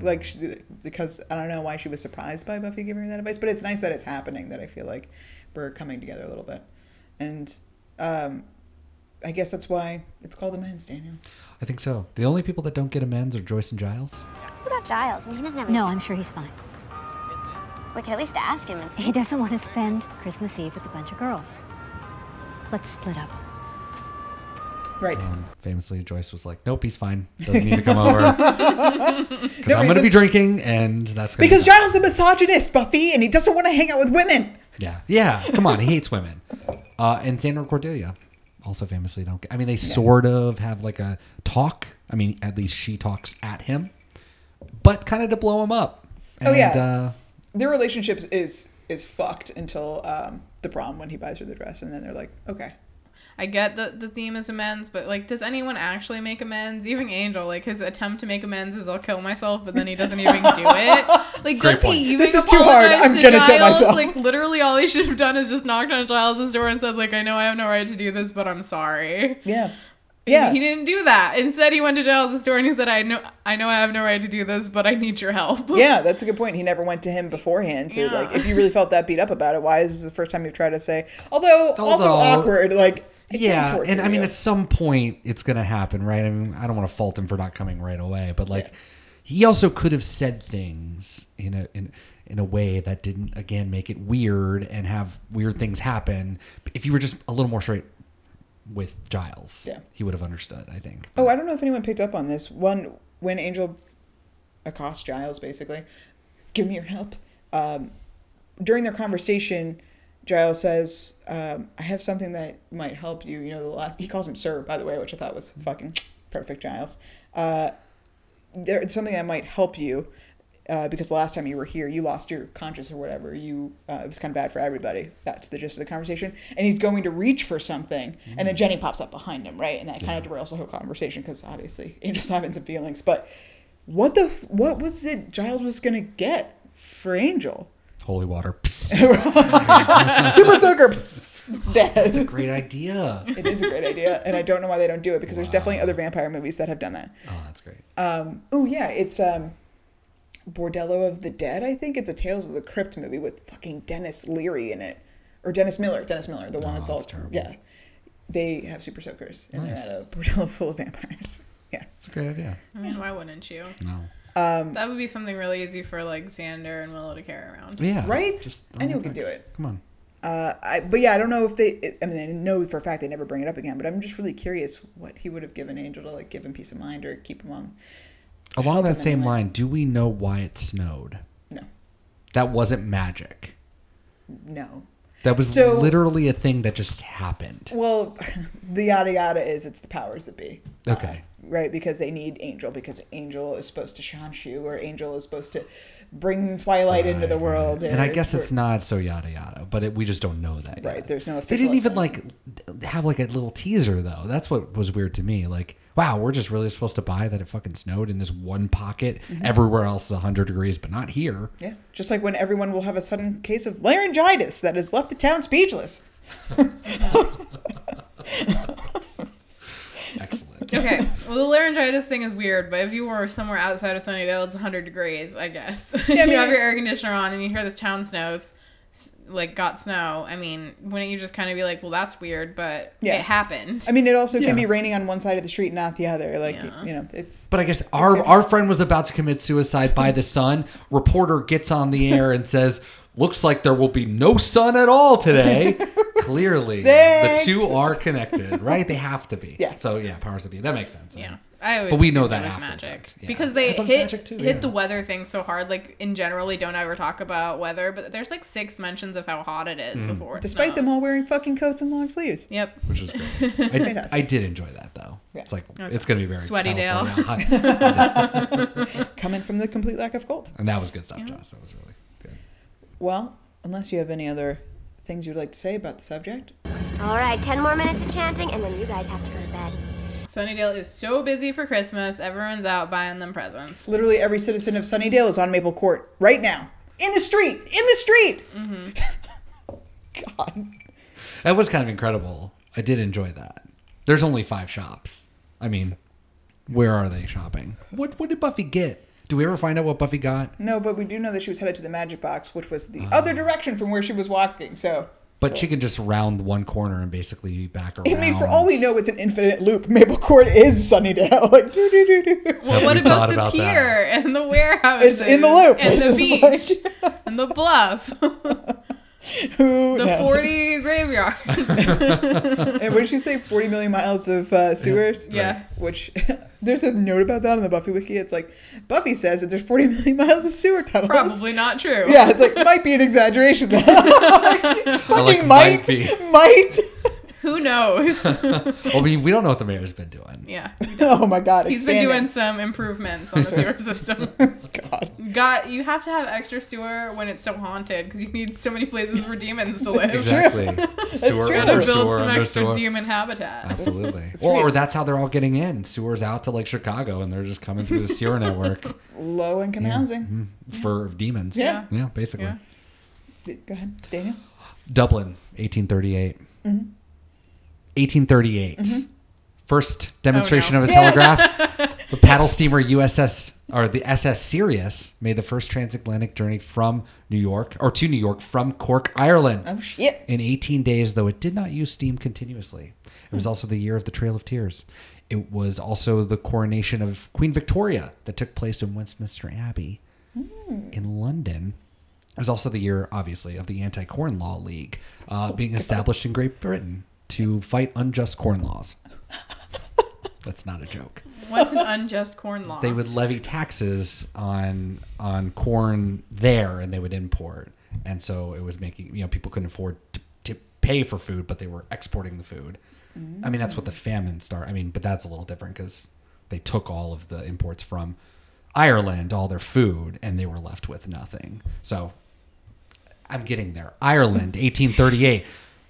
Like, she, because I don't know why she was surprised by Buffy giving her that advice, but it's nice that it's happening. That I feel like we're coming together a little bit, and um, I guess that's why it's called amends, Daniel. I think so. The only people that don't get amends are Joyce and Giles. What about Giles? I mean, he doesn't have. No, I'm sure he's fine. We could at least ask him and see. He doesn't want to spend Christmas Eve with a bunch of girls. Let's split up. Right. Um, famously, Joyce was like, "Nope, he's fine. Doesn't need to come over because No, I'm going to be drinking, and that's gonna Because be. Giles is a misogynist, Buffy, and he doesn't want to hang out with women. yeah, yeah. Come on, he hates women. Uh, and Xander and Cordelia also famously don't. Get, I mean, they sort of have like a talk. I mean, at least she talks at him, but kind of to blow him up. Oh, yeah. Uh, Their relationship is is fucked until um, the prom when he buys her the dress, and then they're like, okay. I get that the theme is amends, but like, does anyone actually make amends? Even Angel, like his attempt to make amends is I'll kill myself, but then he doesn't even do it. Like, Great does point. he even This is too hard. I'm to gonna kill myself. Like, literally, all he should have done is just knocked on Giles's door and said, like, I know I have no right to do this, but I'm sorry. Yeah. And Yeah. He didn't do that. Instead, he went to Giles' store and he said, I know, I know I have no right to do this, but I need your help. Yeah, that's a good point. He never went to him beforehand to Yeah. like if you really felt that beat up about it, why is this the first time you've tried to say although, also awkward, like I yeah, torture and I mean, you. at some point, it's gonna happen, right? I mean, I don't want to fault him for not coming right away, but like, he also could have said things in a in in a way that didn't again make it weird and have weird things happen. If you were just a little more straight with Giles, Yeah. he would have understood. I think. Oh, I don't know if anyone picked up on this. One when Angel accosts Giles, basically, give me your help. Um, during their conversation, Giles says, um, "I have something that might help you." You know, the last he calls him Sir, by the way, which I thought was fucking perfect, Giles. Uh, there, it's something that might help you. Uh, because the last time you were here, you lost your conscience or whatever. You uh, it was kind of bad for everybody. That's the gist of the conversation. And he's going to reach for something, and then Jenny pops up behind him, right? And that kind of derails the whole conversation because obviously Angel's having some feelings. But what the f- what was it Giles was gonna get for Angel? Holy water. Super soaker, dead. That's a great idea. It is a great idea, and I don't know why they don't do it because there's definitely other vampire movies that have done that. Oh, that's great. Um, oh yeah, it's um, Bordello of the Dead. I think it's a Tales of the Crypt movie with fucking Denis Leary in it, or Dennis Miller. Dennis Miller, the one that's all terrible. yeah. They have super soakers, and Nice. they're at a bordello full of vampires. Yeah, it's a great idea. I mean, why wouldn't you? No. Um, that would be something really easy for like Xander and Willow to carry around. Yeah. right. Just Anyone can do it. Come on. Uh, I, but yeah, I don't know if they. I mean, I know for a fact they never bring it up again. But I'm just really curious what he would have given Angel to like give him peace of mind or keep him on. Along that same line, do we know why it snowed? No. That wasn't magic. No. That was So- literally a thing that just happened. Well, the yada yada is it's the powers that be. Uh, okay. right? Because they need Angel because Angel is supposed to Shanshu or Angel is supposed to bring Twilight into the world. and I guess it's not so yada yada, but it, we just don't know that. right. Yet. There's no They didn't even like have like a little teaser though. That's what was weird to me. Like, wow, we're just really supposed to buy that it fucking snowed in this one pocket. Mhm. Everywhere else is hundred degrees, but not here. Yeah, just like when everyone will have a sudden case of laryngitis that has left the town speechless. Excellent. Okay, well the laryngitis thing is weird, but if you were somewhere outside of Sunnydale, it's 100 degrees, I guess. Yeah, I you have your air conditioner on and you hear this town snows, s- like got snow. I mean, wouldn't you just kind of be like, well, that's weird, but Yeah. it happened. I mean, it also Yeah. can be raining on one side of the street, and not the other. Like Yeah. you know, it's But I guess our our friend was about to commit suicide by the sun. Reporter gets on the air and says, "Looks like there will be no sun at all today." Clearly, Thanks. the two are connected, right? They have to be. Yeah. So yeah, powers that be. That makes sense. Yeah. I always But we know assumed that it was magic fact. Yeah. because they thought it was hit magic too, hit yeah. the weather thing so hard. Like in general, they don't ever talk about weather, but there's like six mentions of how hot it is Mm. before. It despite them all wearing fucking coats and long sleeves. Yep. Which is great. I, I did enjoy that though. It's like It was it's gonna be very sweaty California Dale. Coming from the complete lack of cold. and that was good stuff, Josh. That was really good. Well, unless you have any other things you'd like to say about the subject. All right, 10 more minutes of chanting, and then you guys have to go to bed. Sunnydale is so busy for Christmas. Everyone's out buying them presents. Literally every citizen of Sunnydale is on Maple Court right now. In the street! In the street! God. That was kind of incredible. I did enjoy that. There's only five shops. I mean, where are they shopping? What what did Buffy get? Do we ever find out what Buffy got? No, but we do know that she was headed to the magic box, which was the Ah. other direction from where she was walking. So, But she can just round one corner and basically be back around. I mean, for all we know, it's an infinite loop. Maple Court is Sunnydale. Like, doo, doo, doo, doo. Well, what about the about that. pier and the warehouse? It's in the loop. and the beach like- and the bluff, Who the knows? forty graveyards. and what did she say? 40 million miles of uh, sewers? Yeah. Which, there's a note about that on the Buffy Wiki. It's like, Buffy says that there's 40 million miles of sewer tunnels. Probably not true. Yeah, it's like, might be an exaggeration. though. Or, Fucking like, might. might be. Might. Who knows? Well, I mean, we don't know what the mayor's been doing. yeah, Oh my god. he's been doing some improvements on the sewer system. God. Got you have to have extra sewer when it's so haunted because you need so many places for demons to live. Exactly. sewer, true. Gotta under build sewer, some under extra sewer. demon habitat. Absolutely. well, or that's how they're all getting in. Sewers out to like Chicago, and they're just coming through the sewer network Low income housing. for demons. Yeah. Yeah, basically. Yeah. Go ahead, Daniel. Dublin, 1838. Mm-hmm. 1838. Mm-hmm. First demonstration Oh, no. of a telegraph. the paddle steamer USS or the SS Sirius made the first transatlantic journey from New York or to New York from Cork, Ireland. Oh shit. In 18 days, though it did not use steam continuously. It was hmm. also the year of the Trail of Tears. It was also the coronation of Queen Victoria that took place in Westminster Abbey hmm. in London. It was also the year, obviously, of the Anti Corn Law League uh, oh, being established in Great Britain to fight unjust corn laws. That's not a joke. What's an unjust corn law? They would levy taxes on on corn there, and they would import, and so it was making you know people couldn't afford to, to pay for food, but they were exporting the food. I mean, that's what the mm. famine started. I mean, but that's a little different because they took all of the imports from Ireland all their food, and they were left with nothing. So I'm getting there. Ireland, 1838.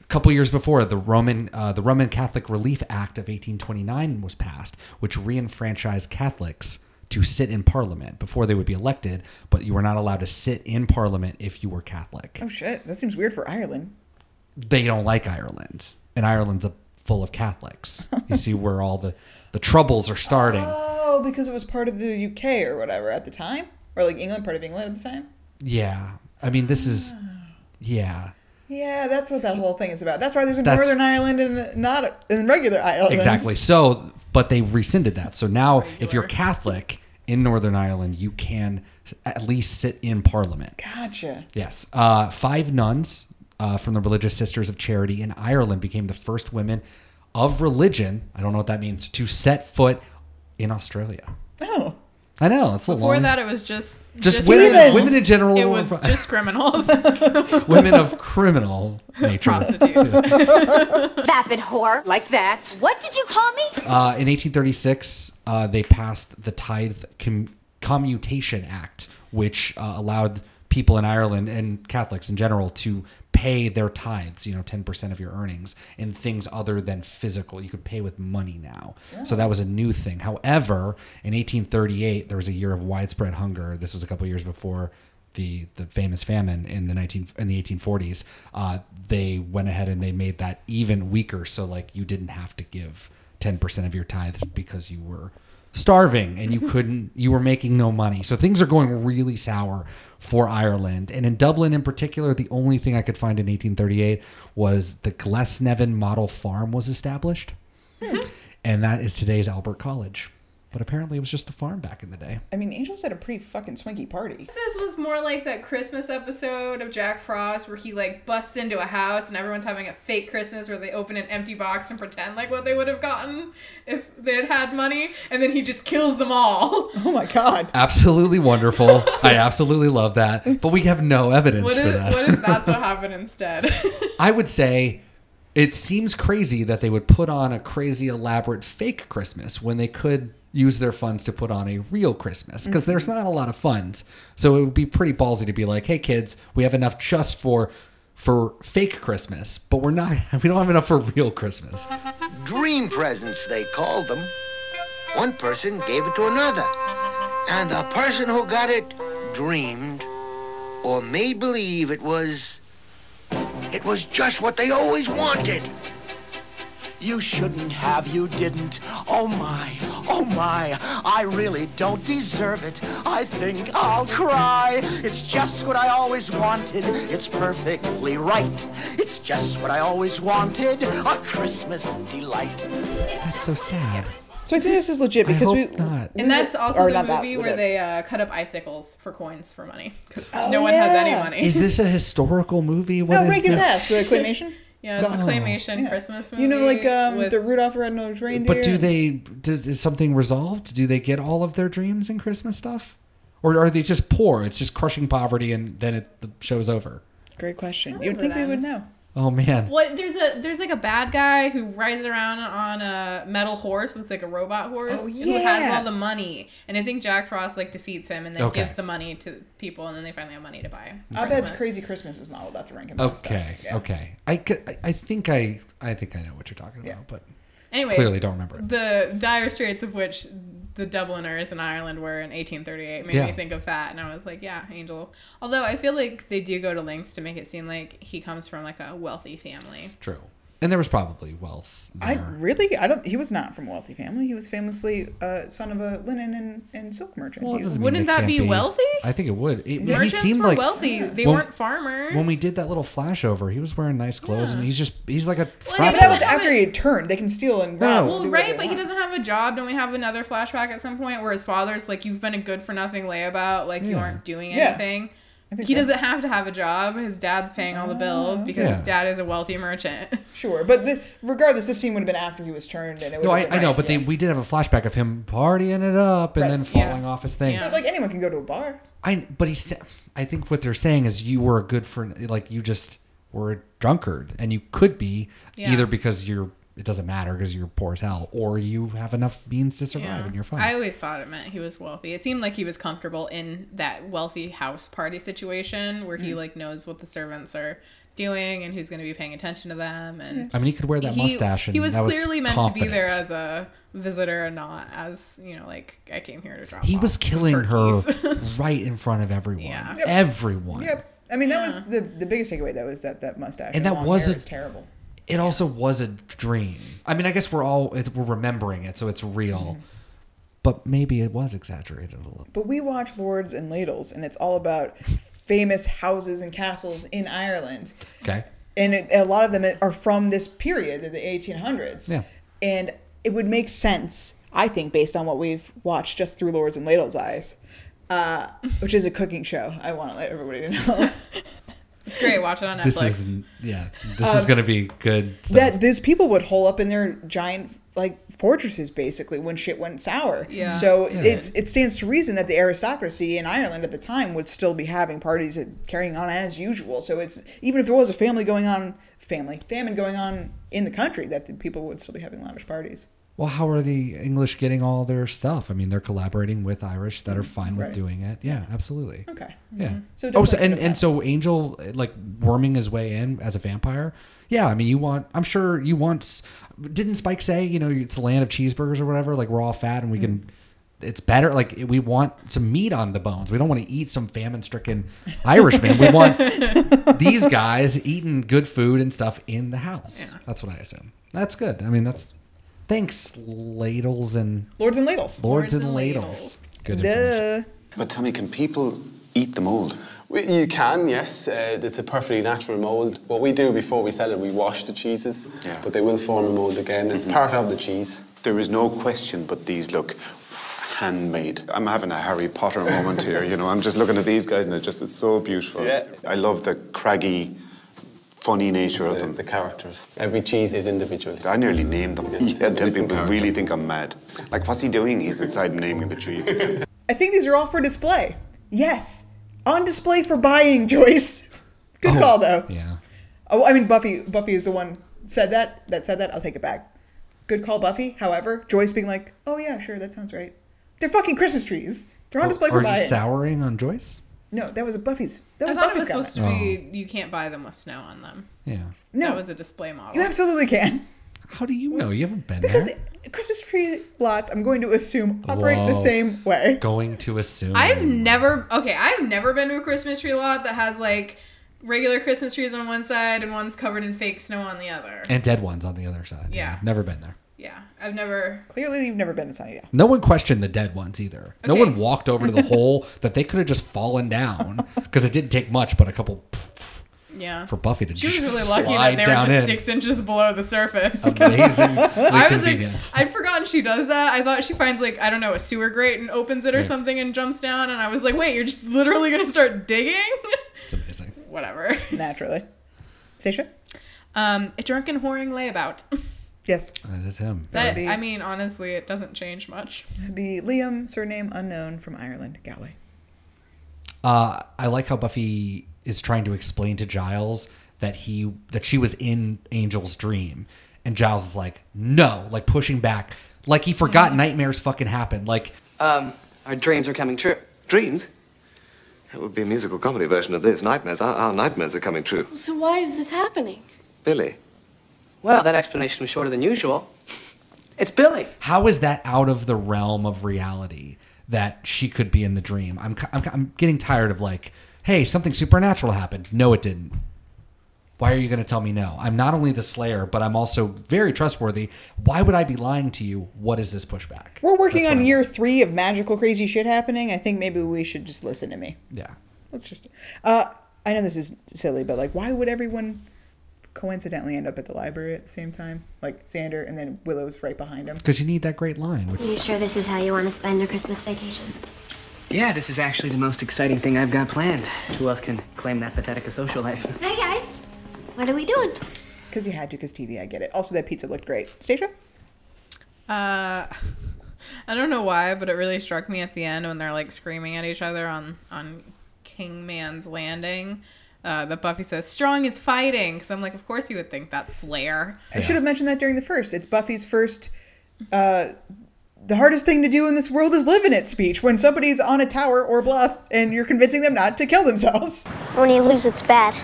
A couple years before, the Roman uh, the Roman Catholic Relief Act of 1829 was passed, which reenfranchised Catholics to sit in Parliament before they would be elected, but you were not allowed to sit in Parliament if you were Catholic. Oh shit, that seems weird for Ireland. They don't like Ireland, and Ireland's a, full of Catholics. You see where all the the troubles are starting. Oh, because it was part of the UK or whatever at the time, or like England, part of England at the time. Yeah, I mean this is yeah. Yeah, that's what that whole thing is about. That's why there's a That's- Northern Ireland and not a, in regular Ireland. Exactly. So, but they rescinded that. So now, if you're Catholic in Northern Ireland, you can at least sit in Parliament. Gotcha. Yes. Uh, five nuns uh, from the Religious Sisters of Charity in Ireland became the first women of religion. I don't know what that means to set foot in Australia. Oh. I know it's a Before long. that, it was just Just women- criminals. women in general It was were- just criminals. women of criminal nature. Prostitutes. Vapid whore. Like that. What did you call me? Uh, in 1836, uh, they passed the Tithe Com- Commutation Act, which uh, allowed people in Ireland and Catholics in general to pay their tithes, you know, 10% of your earnings in things other than physical. You could pay with money now. So that was a new thing. However, in 1838, there was a year of widespread hunger. This was a couple years before the the famous famine in the 19 in the 1840s. Uh, they went ahead and they made that even weaker. So like you didn't have to give 10% of your tithes because you were starving and you couldn't you were making no money. So things are going really sour for ireland. And in dublin in particular the only thing i could find in 1838 was the Glasnevin model farm was established. Hmm. And that is today's albert college but apparently it was just a farm back in the day I mean, Angels had a pretty fucking swanky party. This was more like that Christmas episode of Jack Frost where he like busts into a house and everyone's having a fake Christmas where they open an empty box and pretend like what they would have gotten if they had had money, and then he just kills them all. Oh my god. absolutely wonderful i absolutely love that but we have no evidence What for is that what if that's what happened instead? I would say it seems crazy that they would put on a crazy elaborate fake Christmas when they could use their funds to put on a real Christmas because mm-hmm. there's not a lot of funds. So it would be pretty ballsy to be like, "Hey kids, we have enough just for for fake Christmas, but we're not we don't have enough for real Christmas." Dream presents, they called them. One person gave it to another. And the person who got it dreamed or made believe it was. It was just what they always wanted. You shouldn't have, you didn't. Oh my, oh my, I really don't deserve it. I think I'll cry. It's just what I always wanted. It's perfectly right. It's just what I always wanted. A Christmas delight. That's so sad. So I think this is legit because we. not. and that's also the not that movie where they uh, cut up icicles for coins for money because Oh, no one has any money. Is this a historical movie? What No, is Rankin this? Bass, the claymation. Yeah, it's a claymation Christmas movie. You know, like um, with- the Rudolph the Red-Nosed Reindeer. But do they do, is something resolved? Do they get all of their dreams and Christmas stuff? Or are they just poor? It's just crushing poverty and then it, the show's over. Great question. You would for think we would know. Oh man. What there's a there's like a bad guy who rides around on a metal horse. It's like a robot horse Oh, yeah. who has all the money, and I think Jack Frost like defeats him and then Okay. gives the money to people, and then they finally have money to buy. I bet Christmas. Crazy Christmas is modeled after Rankin Bass Okay. stuff. Yeah. Okay. I, c- I- I think I I think I know what you're talking about, but Anyways, clearly don't remember. it. The dire straits of which the Dubliners in Ireland were in 1838 made Yeah. me think of that, and I was like, yeah, Angel. Although I feel like they do go to lengths to make it seem like he comes from like a wealthy family. True. And there was probably wealth I really, I don't. He was not from a wealthy family. He was famously uh, son of a linen and, and silk merchant. Well, was- Wouldn't that can't be wealthy? I think it would. It, he Merchants seemed were like wealthy. They when- weren't farmers. When we did that little flashover, he was wearing nice clothes, and he's just he's like a. Well, frat yeah, but that was after he had turned. They can steal and rob. No. Well, right, they but he doesn't have a job. Don't we have another flashback at some point where his father's like, "You've been a good for nothing layabout. Like you aren't doing Yeah. anything." I think He so. doesn't have to have a job. His dad's paying all the oh. bills because Yeah. his dad is a wealthy merchant. Sure, but the, regardless, this scene would have been after he was turned, and it would. No, I, have I been know, but yeah. they we did have a flashback of him partying it up and Right. then Yes. falling off his thing. Yeah. But, like anyone can go to a bar. I but he's I think what they're saying is you were a good for like you just were a drunkard and you could be Yeah. either because you're it doesn't matter because you're poor as hell, or you have enough beans to survive Yeah. and you're fine. I always thought it meant he was wealthy. It seemed like he was comfortable in that wealthy house party situation where he Mm. like knows what the servants are doing and who's going to be paying attention to them. And I mean, he could wear that he- mustache and he was that was clearly meant to be there as a visitor and not as you know, like I came here to drop. he off was killing her right in front of everyone. Yeah. Yep. Everyone. Yep. I mean, that was the the biggest takeaway. That was that that mustache And that was hair a- is terrible. It also was a dream. I mean, I guess we're all it, we're remembering it, so it's real. Mm-hmm. But maybe it was exaggerated a little. But we watch Lords and Ladles, and it's all about famous houses and castles in Ireland. Okay. and it, a lot of them are from this period, the 1800s. Yeah. And it would make sense, I think, based on what we've watched just through Lords and Ladle's eyes, uh, which is a cooking show. I want to let everybody know it's great. Watch it on Netflix. This is yeah. This Um, is going to be good. Stuff. that those people would hole up in their giant like fortresses basically when shit went sour. Yeah. So Yeah. it's it stands to reason that the aristocracy in Ireland at the time would still be having parties and carrying on as usual. So it's even if there was a family going on, family famine going on in the country, that the people would still be having lavish parties. Well, how are the English getting all their stuff? I mean, they're collaborating with Irish that are fine with doing it. Yeah, absolutely. Okay. Yeah. So oh, so, and and that. so Angel like worming his way in as a vampire. Yeah, I mean, you want. I'm sure you want. Didn't Spike say you know it's the land of cheeseburgers or whatever? Like we're all fat and we can. Mm. It's better. Like we want some meat on the bones. We don't want to eat some famine-stricken Irishman. we want these guys eating good food and stuff in the house. That's what I assume. That's good. I mean, that's thanks ladles and Lords and ladles. lords, and, ladles. Good information. Duh. But Tommy, can people eat the mold? We- You can, yes. Uh, it's a perfectly natural mold. What we do before we sell it, we wash the cheeses, Yeah. but they will form a mold again. It's part of the cheese. There is no question, but these look handmade. I'm having a Harry Potter moment here. You know, I'm just looking at these guys, and it's just it's so beautiful. Yeah. I love the craggy, funny nature of the, them. the characters. Every cheese is individual. I nearly named them. Yeah. Yeah, then people character. really think I'm mad. Like, what's he doing? He's inside naming the cheese. I think these are all for display. Yes, on display for buying, Joyce. Good oh, call though. Yeah. Oh, I mean Buffy. Buffy is the one said that. That said that. I'll take it back. Good call, Buffy. However, Joyce being like, "Oh yeah, sure, that sounds right." They're fucking Christmas trees. They're on oh, display Are for you buying. souring on Joyce? No, that was a Buffy's. That I was thought it Buffy's was supposed to comment. be oh. you can't buy them with snow on them. Yeah. No. That was a display model. You absolutely can. How do you know? You haven't been Because there. Christmas tree lots, I'm going to assume, operate Whoa. the same way. Going to assume. I've never okay, I've never been to a Christmas tree lot that has like regular Christmas trees on one side and one's covered in fake snow on the other. and dead ones on the other side. Yeah. Never been there. Yeah, I've never. Clearly, you've never been to Sunny No one questioned the dead ones either. No one walked over to the hole that they could have just fallen down because it didn't take much, but a couple Yeah. for Buffy to She was just really slide lucky that they were down just in. six inches below the surface. Amazingly I was like, convenient. I'd forgotten she does that. I thought she finds like I don't know a sewer grate and opens it or Right. something and jumps down, and I was like, wait, you're just literally gonna start digging? It's amazing. Whatever. Naturally. Stacia? Um, a drunken whoring layabout. Yes. That is him. That be- I mean, honestly, it doesn't change much. That'd be Liam, surname unknown, from Ireland, Galway. Uh, I like how Buffy is trying to explain to Giles that he that she was in Angel's dream, and Giles is like, no, like pushing back, like he forgot nightmares fucking happened. Like, Um, our dreams are coming true. Dreams? That would be a musical comedy version of this. Nightmares. Our, our nightmares are coming true. So why is this happening? Billy. Well, that explanation was shorter than usual. It's Billy. how is that out of the realm of reality that she could be in the dream? I'm I'm, I'm getting tired of like, hey, something supernatural happened. No, it didn't. Why are you going to tell me no? I'm not only the Slayer, but I'm also very trustworthy. Why would I be lying to you? What is this pushback? We're working That's what on I year three of magical crazy shit happening. I think maybe we should just listen to me. Yeah. Let's just. Uh, I know this is silly, but like, why would everyone coincidentally end up at the library at the same time? Like Xander and then Willow's right behind him. Because you need that great line. Are you sure this is how you want to spend your Christmas vacation? Yeah, this is actually the most exciting thing I've got planned. Who else can claim that pathetic a social life? Hey guys, what are we doing? Because you had to, because TV, I get it. Also, that pizza looked great. Stacia? Uh, I don't know why, but it really struck me at the end when they're like screaming at each other on on Kingman's Landing Uh, that Buffy says, strong is fighting. Because I'm like, of course you would think that's Slayer. I should have mentioned that during the first. It's Buffy's first. Uh, the hardest thing to do in this world is live in it speech when somebody's on a tower or bluff and you're convincing them not to kill themselves. When you lose, it's bad.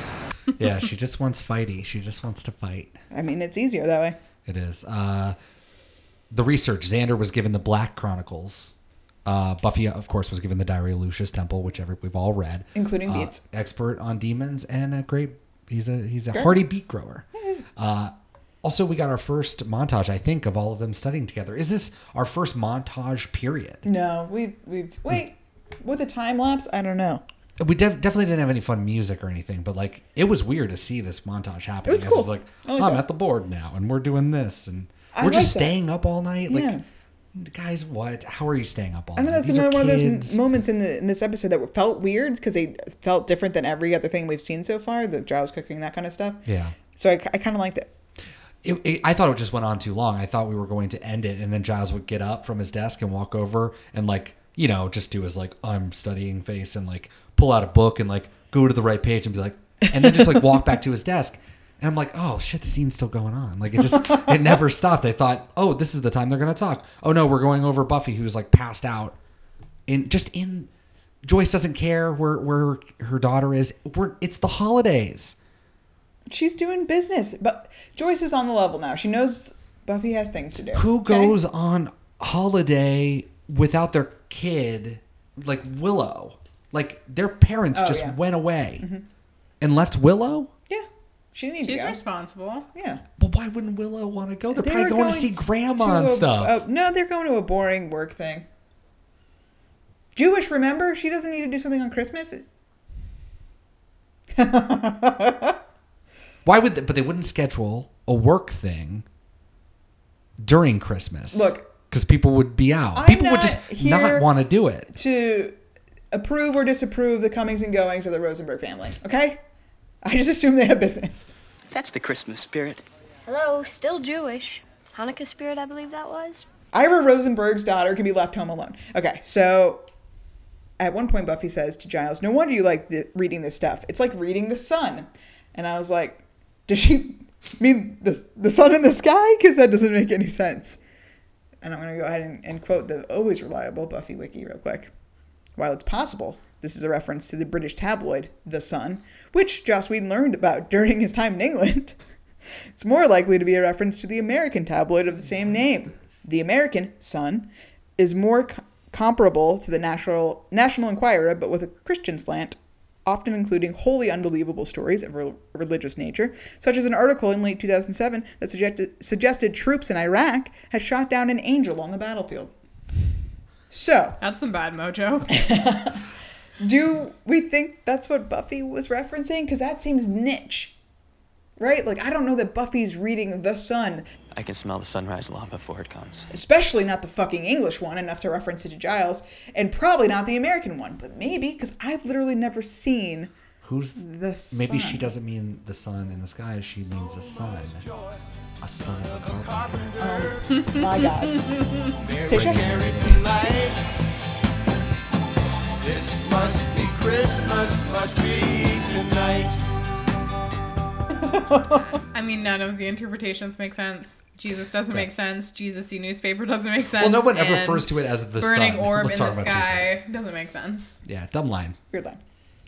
yeah, she just wants fighty. She just wants to fight. I mean, it's easier that way. It is. Uh, the research. Xander was given the Black Chronicles. Uh, Buffy, of course, was given the Diary of Lucius Temple, which every, we've all read. Including Uh, beets. expert on demons and a great. He's a he's a hardy beet grower. Uh, also, we got our first montage, I think, of all of them studying together. Is this our first montage period? No, we've we've wait with a time lapse. I don't know. We def- definitely didn't have any fun music or anything, but like it was weird to see this montage happen. It was cool. like I like I'm that. at the board now, and we're doing this, and I we're just like that. staying up all night. Like, Yeah. Guys, what? How are you staying up all night? I know that's These another one of those moments in the in this episode that felt weird because they felt different than every other thing we've seen so far. The Giles cooking, that kind of stuff. Yeah. So I, I kind of liked it. It, it, I thought it just went on too long. I thought we were going to end it, and then Giles would get up from his desk and walk over and like you know just do his like I'm studying face and like pull out a book and like go to the right page and be like, and then just like walk back to his desk. And I'm like, oh shit, the scene's still going on. Like it just it never stopped. I thought, oh, this is the time they're gonna talk. Oh no, we're going over Buffy who's like passed out. In just in Joyce doesn't care where where her daughter is. We're it's the holidays. She's doing business, but Joyce is on the level now. She knows Buffy has things to do. Who okay? goes on holiday without their kid, like Willow? Like their parents Oh, just yeah. went away Mhm. and left Willow. Yeah, she didn't need She's to go. responsible. Yeah. But why wouldn't Willow want to go? They're They probably were going, to see grandma to and a- stuff. oh, no, they're going to a boring work thing. Jewish, remember? She doesn't need to do something on Christmas. why would? They, but they wouldn't schedule a work thing during Christmas. Look, because people would be out. I'm people would not just here not want to do it. To approve or disapprove the comings and goings of the Rosenberg family, okay? I just assume they have business. That's the Christmas spirit. Hello, still Jewish. Hanukkah spirit, I believe that was. Ira Rosenberg's daughter can be left home alone. Okay, so at one point Buffy says to Giles, "No wonder you like the, reading this stuff. It's like reading the sun." And I was like, "Does she mean the the sun in the sky? Because that doesn't make any sense." And I'm gonna go ahead and, and quote the always reliable Buffy wiki real quick. While it's possible this is a reference to the British tabloid The Sun, which Joss Whedon learned about during his time in England, it's more likely to be a reference to the American tabloid of the same name. The American Sun is more co- comparable to the National National Enquirer, but with a Christian slant, often including wholly unbelievable stories of a religious nature, such as an article in late 2007 that suggested, suggested troops in Iraq had shot down an angel on the battlefield. So, That's some bad mojo. do we think that's what Buffy was referencing? Because that seems niche, right? Like, I don't know that Buffy's reading The Sun, I can smell the sunrise long before it comes. especially not the fucking English one, enough to reference it to Giles, and probably not the American one, but maybe, because I've literally never seen Who's The sun? Maybe she doesn't mean the sun in the sky. She means a son, a son of a carpenter. Oh my god. Say check. This must be Christmas, must be tonight. I mean, none of the interpretations make sense. Jesus doesn't make sense. Jesus see newspaper doesn't make sense. Well, no one ever refers to it as the burning sun. orb Let's in the sky doesn't make sense. Yeah, dumb line. Weird line.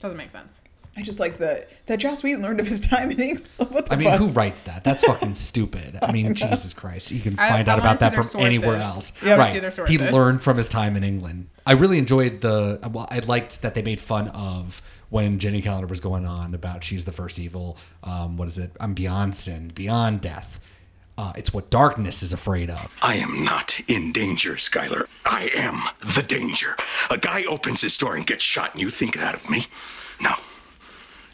Doesn't make sense. I just like the that Joss Whedon learned of his time in England. What the I mean, fuck? who writes that? That's fucking stupid. I mean, Jesus Christ. You can I- find I out wanna about see that their from anywhere else. I wanna right. see their He sources. learned from his time in England. I really enjoyed the. Well, I liked that they made fun of when Jenny Calendar was going on about she's the first evil. Um, what is it? I'm beyond sin, beyond death. Uh, it's what darkness is afraid of. I am not in danger, Skyler. I am the danger. A guy opens his door and gets shot, and you think that of me? No.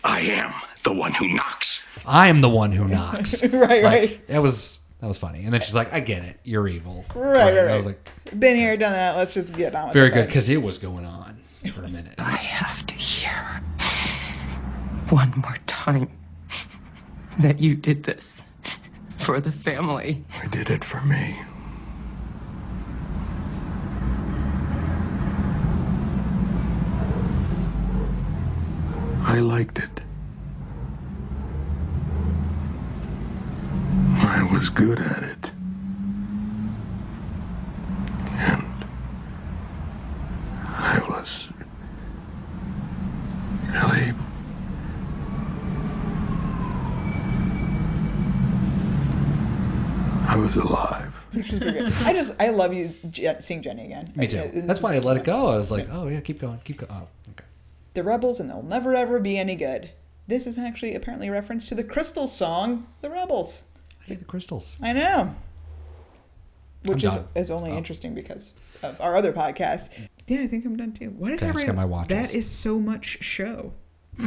I am the one who knocks. I am the one who knocks. Right, Like, right. That was that was funny. And then she's like, "I get it. You're evil." Right, right, right. I was like, Been here, done that. Let's just get on with "Very good," because it was going on for a minute. I have to hear one more time that you did this for the family. I did it for me. I liked it. I was good at it. I love you seeing Jenny again. Me too. It- That's why I let it go. I was like, oh yeah, keep going, keep going. Oh, okay. The Rebels and they'll never ever be any good. This is actually apparently a reference to the Crystals song, The Rebels. Hey, the crystals. I know. Which I'm is, done. is only oh. interesting because of our other podcast. Yeah, I think I'm done too. What did Okay, I I just write? got my watches. That is so much show.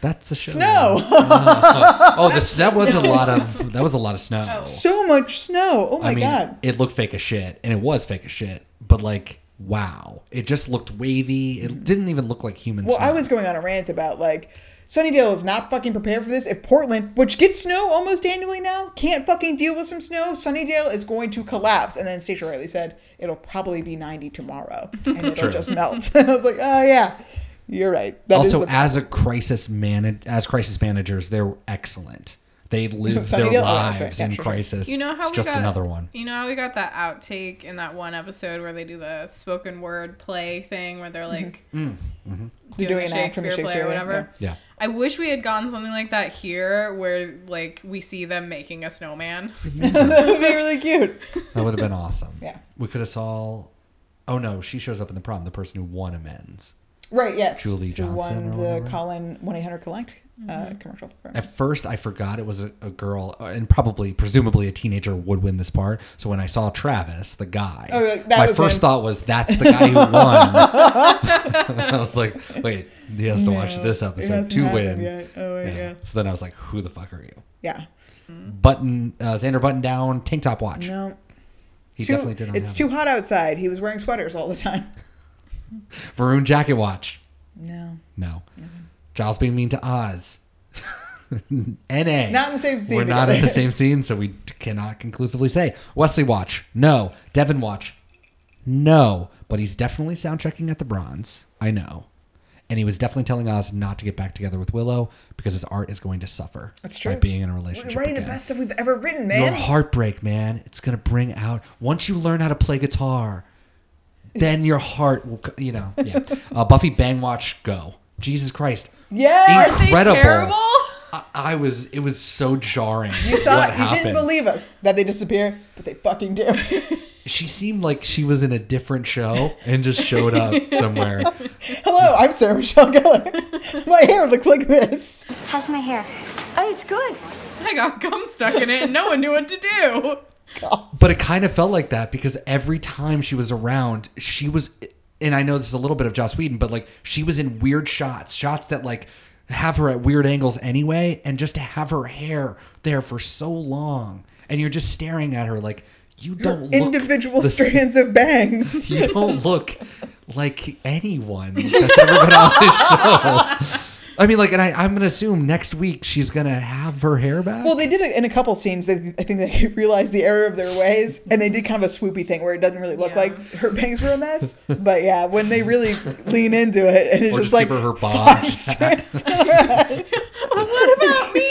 That's a show. Snow. oh, the that was a lot of that was a lot of snow. So much snow. Oh my I mean, god. it looked fake as shit, and it was fake as shit. But like, wow, it just looked wavy. It didn't even look like human. Well, snow. I was going on a rant about like Sunnydale is not fucking prepared for this. If Portland, which gets snow almost annually now, can't fucking deal with some snow, Sunnydale is going to collapse. And then Stacia Riley said it'll probably be 90 tomorrow and it'll True. just melt. and I was like, oh yeah, you're right. That is also, the- as a crisis man, as crisis managers, they're excellent. They live their Sunnydale? Oh, that's lives right. Yeah, in sure, sure. crisis. You know how it's we just got, another one. You know how we got that outtake in that one episode where they do the spoken word play thing where they're like Mm. You're doing, doing a an act from a Shakespeare play or Shakespeare, whatever. yeah. Yeah. I wish we had gotten something like that here where like we see them making a snowman. that would be really cute. That would have been awesome. Yeah. We could have saw. Oh no, she shows up in the prom. The person who won amends. Right, yes. Julie Who Johnson won or the. Colin 1 800 Collect uh, Mm-hmm. commercial. At first, I forgot it was a, a girl, uh, and probably, presumably, a teenager would win this part. So when I saw Travis, the guy, Oh, like, that my was first him. thought was, "That's the guy who won." I was like, "Wait, he has to watch this episode to win." yet. Oh my Yeah. God. So then I was like, "Who the fuck are you?" Yeah. Button, uh, Xander button down, tank top watch. No. He Too- definitely didn't. It's too hot outside. He was wearing sweaters all the time. maroon jacket watch. No. No. Giles being mean to Oz. N.A. Not in the same scene We're not in the same scene, so we cannot conclusively say. Wesley watch. No. Devon watch. No. But he's definitely sound checking at the bronze. I know. And he was definitely telling Oz not to get back together with Willow because his art is going to suffer That's by true. being in a We're relationship. writing the best stuff we've ever written, Your man. heartbreak, man. It's gonna bring out once you learn how to play guitar, then your heart will, co- you know. Yeah. Uh, Buffy Bang Watch Go. Jesus Christ. Yeah. Incredible. terrible? I, I was. It was so jarring. You thought what you happened. didn't believe us that they disappear, but they fucking do. She seemed like she was in a different show and just showed up somewhere. Hello, I'm Sarah Michelle Gellar. My hair looks like this. How's my hair? Oh, it's good. I got gum stuck in it and no one knew what to do. But it kind of felt like that because every time she was around, she was, and I know this is a little bit of Joss Whedon, but like she was in weird shots, shots that like have her at weird angles anyway, and just to have her hair there for so long, and you're just staring at her like you don't look Individual strands of bangs. You don't look like anyone that's ever been on this show. I mean, like, and I, I'm gonna assume next week she's gonna have her hair back. Well, they did it in a couple scenes. They, I think they realized the error of their ways, and they did kind of a swoopy thing where it doesn't really look like her bangs were a mess. But yeah, when they really lean into it, and it's or just, just like give her her five bob. strands on her head. what about me?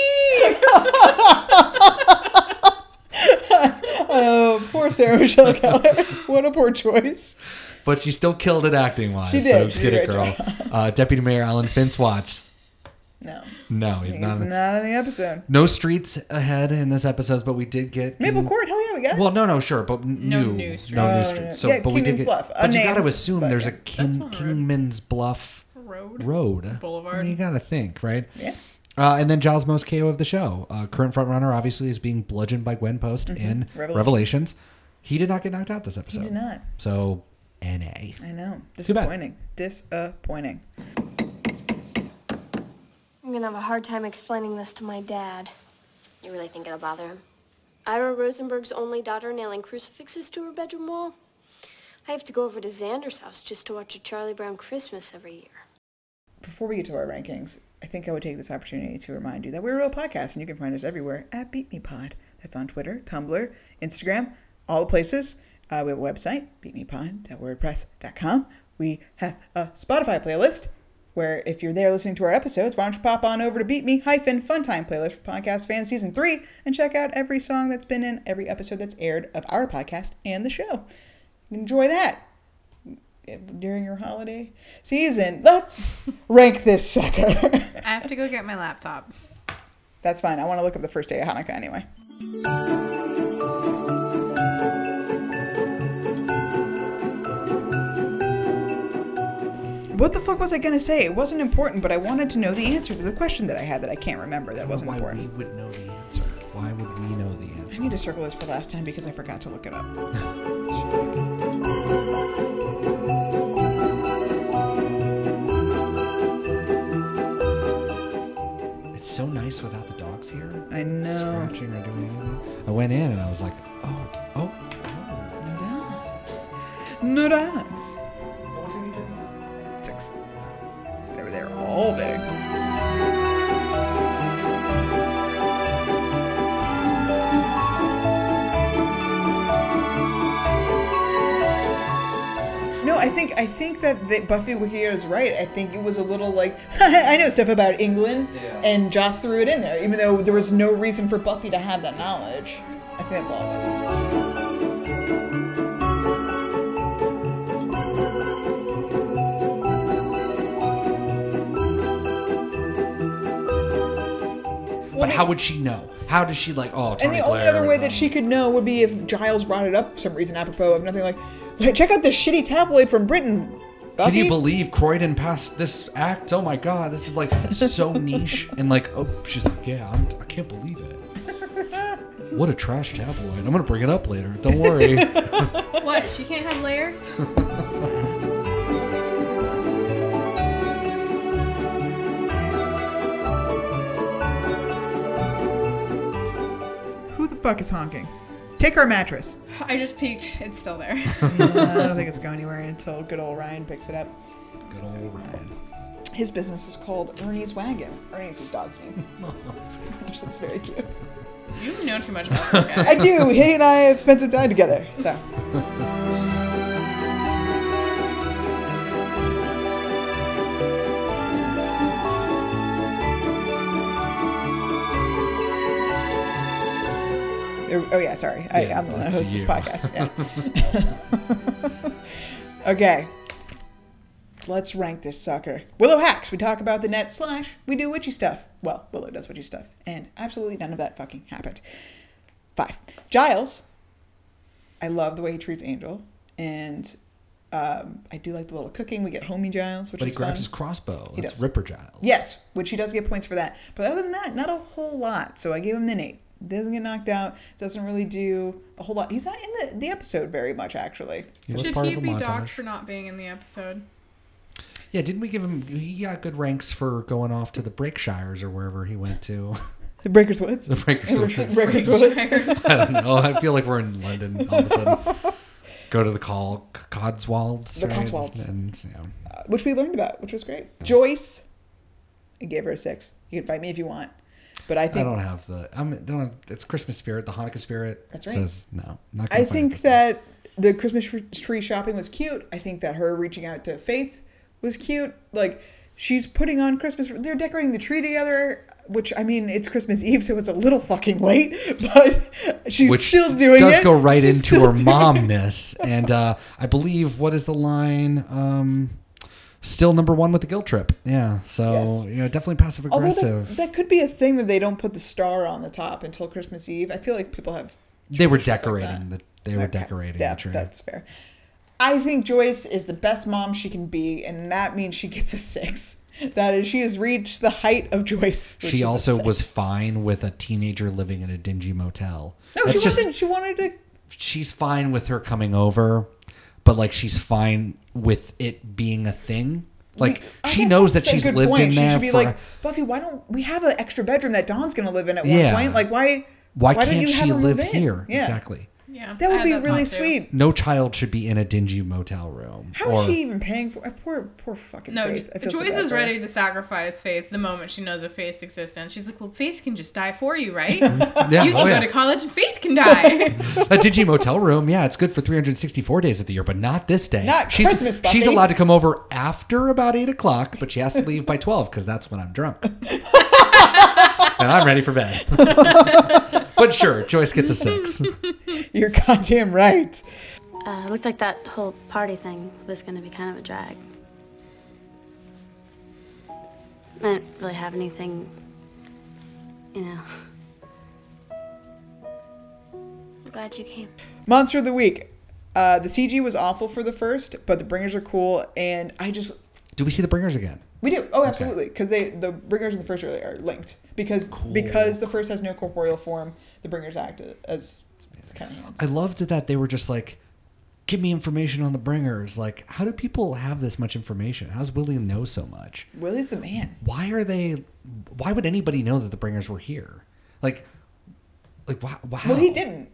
oh, poor Sarah Michelle Gellar. What a poor choice. But she still killed it acting wise. She did. So She get did it, girl. Uh, Deputy Mayor Alan Finch watch. No. No, he's not. He's in- not in the episode. No streets ahead in this episode, but we did get Maple Court, hell yeah, we got. Well, no, no, sure, but No new, new streets. no Oh, new streets. So, Yeah, but we did Kingman's get. Bluff, But you got to assume there's yeah. a King, Kingman's Bluff Road. road. Boulevard. I mean, you got to think, right? Yeah. Uh, and then Giles Most KO of the show. Uh, current frontrunner, obviously, is being bludgeoned by Gwen Post Mhm. in Revelations. Revelations. He did not get knocked out this episode. He did not. So, NA. I know. Too bad. Disappointing. Disappointing. I'm gonna have a hard time explaining this to my dad. You really think it'll bother him? Ira Rosenberg's only daughter nailing crucifixes to her bedroom wall. I have to go over to Xander's house just to watch a Charlie Brown Christmas every year. Before we get to our rankings, I think I would take this opportunity to remind you that we're a real podcast and you can find us everywhere at Beat Me Pod. That's on Twitter, Tumblr, Instagram, all the places. Uh, we have a website, beatmepod.wordpress.com. We have a Spotify playlist, where if you're there listening to our episodes, why don't you pop on over to Beat Me hyphen Funtime playlist for Podcast Fan Season 3 and check out every song that's been in every episode that's aired of our podcast and the show. Enjoy that during your holiday season. Let's rank this sucker. I have to go get my laptop. That's fine. I want to look up the first day of Hanukkah anyway. What the fuck was I gonna say? It wasn't important, but I wanted to know the answer to the question that I had that I can't remember. That wasn't why important. we would know the answer. Why would we know the answer? I need to circle this for last time because I forgot to look it up. It's so nice without the dogs here. I know. Scratching or doing anything. I went in and I was like, oh, oh, oh No dogs. Six. There all day. No, I think I think that, that Buffy Wikia is right. I think it was a little like I know stuff about England, and Joss threw it in there, even though there was no reason for Buffy to have that knowledge. I think that's all it was. But how would she know? How does she like? Oh, And Tony the only Blair other way and, that she could know would be if Giles brought it up for some reason apropos of nothing like, like check out this shitty tabloid from Britain. Can you believe Croydon passed this act? Oh my god, this is like so niche. And like, oh, she's like, yeah, I'm, I can't believe it. What a trash tabloid. I'm gonna bring it up later. Don't worry. What? She can't have layers? Fuck is honking? Take our mattress. I just peeked. It's still there. Yeah, I don't think it's going anywhere until good old Ryan picks it up. Good old Ryan. His business is called Ernie's Wagon. Ernie's his dog's name. Oh, Which is very cute. You know too much about this guy. I do. He and I have spent some time together. So. Oh yeah, sorry. I, I'm the one that hosts this podcast. Yeah. okay. Let's rank this sucker. Willow hacks. We talk about the net slash we do witchy stuff. Well, Willow does witchy stuff, and absolutely none of that fucking happened. Five. Giles. I love the way he treats Angel, and um, I do like the little cooking. We get homie Giles, which but he grabs fun. his crossbow. He That's does. Ripper Giles. Yes, which he does get points for that. But other than that, not a whole lot. So I gave him an eight. Doesn't get knocked out. Doesn't really do a whole lot. He's not in the, the episode very much, actually. He was Should part he of a be montage. docked for not being in the episode? Yeah, didn't we give him? He got good ranks for going off to the Breakshires or wherever he went to. The Breakers Woods. The Breakers Woods. Breakers Woods. I don't know. I feel like we're in London all of a sudden. Go to the call Codswolds. The right? Cotswolds. And you know, Uh, which we learned about, which was great. Joyce, I gave her a six. You can fight me if you want. But I think I, don't have the. I'm. Don't have, it's Christmas spirit. The Hanukkah spirit. That's right. Says no. Not I think that the Christmas tree shopping was cute. I think that her reaching out to Faith was cute. Like she's putting on Christmas. They're decorating the tree together. Which I mean, it's Christmas Eve, so it's a little fucking late, but she's Which still doing does it. Does go right She's into her momness, and uh, I believe what is the line? Um, still number one with the guilt trip. Yeah, so Yes. you know, definitely passive aggressive. that, that could be a thing that they don't put the star on the top until Christmas Eve. I feel like people have. They were traditions like decorating that. the. They were decorating Yeah, the tree. that's fair. I think Joyce is the best mom she can be, and that means she gets a six. That is, she has reached the height of Joyce. which She is a also was fine with a teenager living in a dingy motel. No, That's she just- wasn't. She wanted to. She's fine with her coming over, but like she's fine with it being a thing. Like I she guess knows that that's a she's good lived point. in She there should be for. like, Buffy, why don't we have an extra bedroom that Dawn's going to live in at one Yeah. point? Like, why? why, don't can't you have she her move live in? here? Yeah. Exactly. Yeah, That would be that really thought, too. sweet. No child should be in a dingy motel room. How is she even paying for? Poor, poor fucking No, Faith. I feel so is for her. ready to sacrifice Faith the moment she knows of Faith's existence. She's like, "Well, Faith can just die for you, right? Yeah, oh, you can oh, go yeah. to college and Faith can die." a dingy motel room, yeah, it's good for 364 days of the year, but not this day. Not she's, Christmas, Buffy. She's allowed to come over after about 8 o'clock, but she has to leave by 12 because that's when I'm drunk. and I'm ready for bed. But sure, Joyce gets a 6. You're goddamn right. Uh, looked like that whole party thing was going to be kind of a drag. I didn't really have anything, you know. I'm glad you came. Monster of the week. Uh, the CG was awful for the first, but the bringers are cool, and I just Do we see the bringers again? we do. Oh, absolutely, because they the bringers and the first are, are linked because because the first has no corporeal form, the bringers act as kind of hands. I loved that they were just like, give me information on the bringers. Like, how do people have this much information? How does Willy know so much? Willy's the man. Why are they? Why would anybody know that the bringers were here? Like, like wow. wow. Well, he didn't.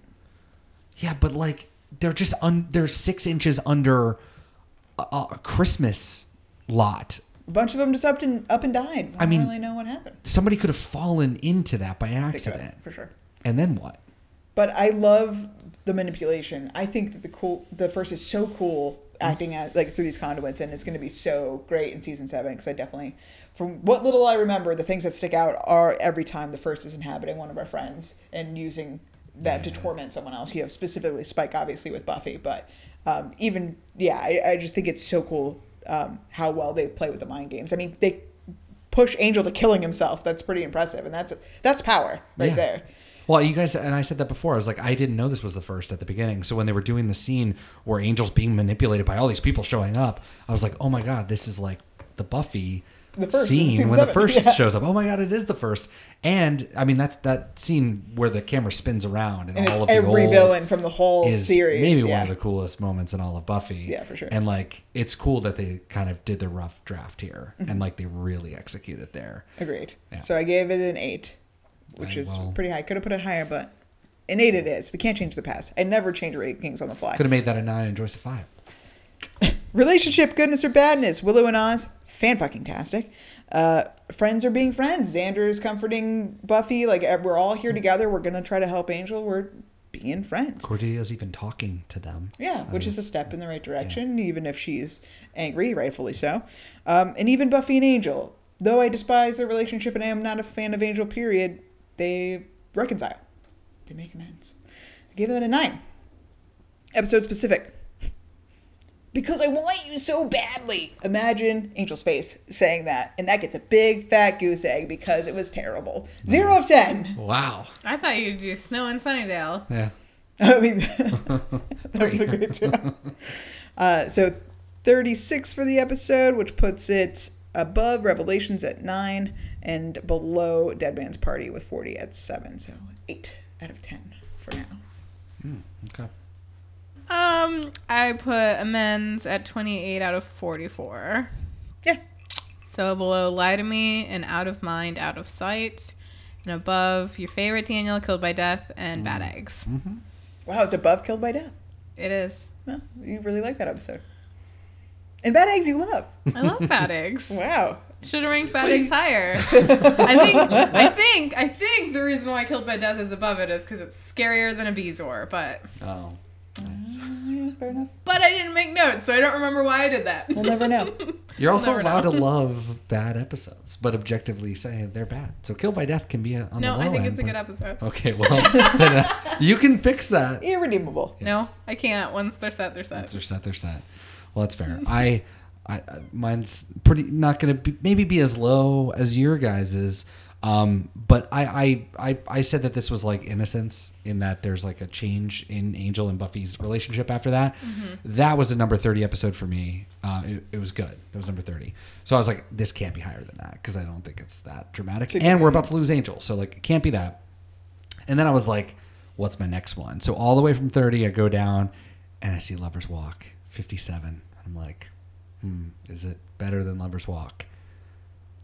Yeah, but like they're just un, they're six inches under a Christmas lot. A bunch of them just up and up and died. I, I mean- don't really know what happened. Somebody could have fallen into that by accident, for sure. and then what? But I love the manipulation. I think that the cool, the first is so cool acting at like through these conduits, and it's going to be so great in season seven. Because I definitely, from what little I remember, the things that stick out are every time the first is inhabiting one of our friends and using that to torment someone else. You know, specifically Spike, obviously with Buffy, but um, even yeah, I, I just think it's so cool um, how well they play with the mind games. I mean, they push Angel to killing himself. That's pretty impressive, and that's that's power right Yeah. there. Well, you guys, and I said that before. I was like, I didn't know this was the first at the beginning. So when they were doing the scene where Angel's being manipulated by all these people showing up, I was like, oh my god, this is like the Buffy The first scene when the first yeah. shows up. Oh my god, it is the first. And I mean, that's that scene where the camera spins around and, And all it's of the every villain from the whole series, Maybe yeah. one of the coolest moments in all of Buffy. Yeah, for sure. And like, it's cool that they kind of did the rough draft here, Mhm. and like they really executed there. Agreed. Yeah. So I gave it an eight, which I- is well- pretty high. Could have put it higher, but an eight it is. We can't change the past. I never change rankings on the fly. Could have made that a nine and Joyce a five. Relationship goodness or badness. Willow and Oz, fan fucking tastic. Uh, friends are being friends. Xander is comforting Buffy. Like eh, we're all here together. We're gonna try to help Angel. We're being friends. Cordelia's even talking to them. Yeah, which is a step in the right direction, even if she's angry, rightfully so. Um, and even Buffy and Angel, though I despise their relationship and I am not a fan of Angel, period, they reconcile. They make amends. I gave them a nine. Episode specific. Because I want you so badly. Imagine Angel's face saying that, and that gets a big fat goose egg because it was terrible. Zero of ten. Wow. I thought you'd do Snow and Sunnydale. Yeah. I mean, that would be great too. Uh, so 36 for the episode, which puts it above Revelations at 9 and below Dead Man's Party with 40 at 7. So 8 out of 10 for now. Hmm, okay. Um, I put amends at 28 out of 44. Yeah. So below Lie to Me and Out of Mind, Out of Sight. And above your favorite Daniel, Killed by Death, and Bad Eggs. Mm-hmm. Wow, it's above Killed by Death. It is. Well, you really like that episode. And Bad Eggs you love. I love Bad Eggs. wow. Should have ranked Bad Eggs higher. I think. I think. I think the reason why Killed by Death is above it is because it's scarier than a Bezoar. But Oh. Yeah, fair enough. but I didn't make notes, so I don't remember why I did that. We'll never know. You're also Never allowed know. to love bad episodes, but objectively say they're bad. So Kill by Death can be a, on No, the low I think end, it's a but- good episode. Okay, well, then, uh, you can fix that. Irredeemable. No, I can't. Once they're set, they're set. Once they're set, they're set. Well, that's fair. I, I, I- mine's pretty not going to be, maybe be as low as your guys is. Um, but I, I, I, I said that this was like innocence in that there's like a change in Angel and Buffy's relationship after that. Mhm. That was a number 30 episode for me. Uh, it, it was good. It was number 30. So I was like, this can't be higher than that because I don't think it's that dramatic. It's a And we're about to lose Angel. So like, it can't be that. And then I was like, what's my next one? So all the way from 30, I go down and I see Lover's Walk, 57. I'm like, hmm, is it better than Lover's Walk?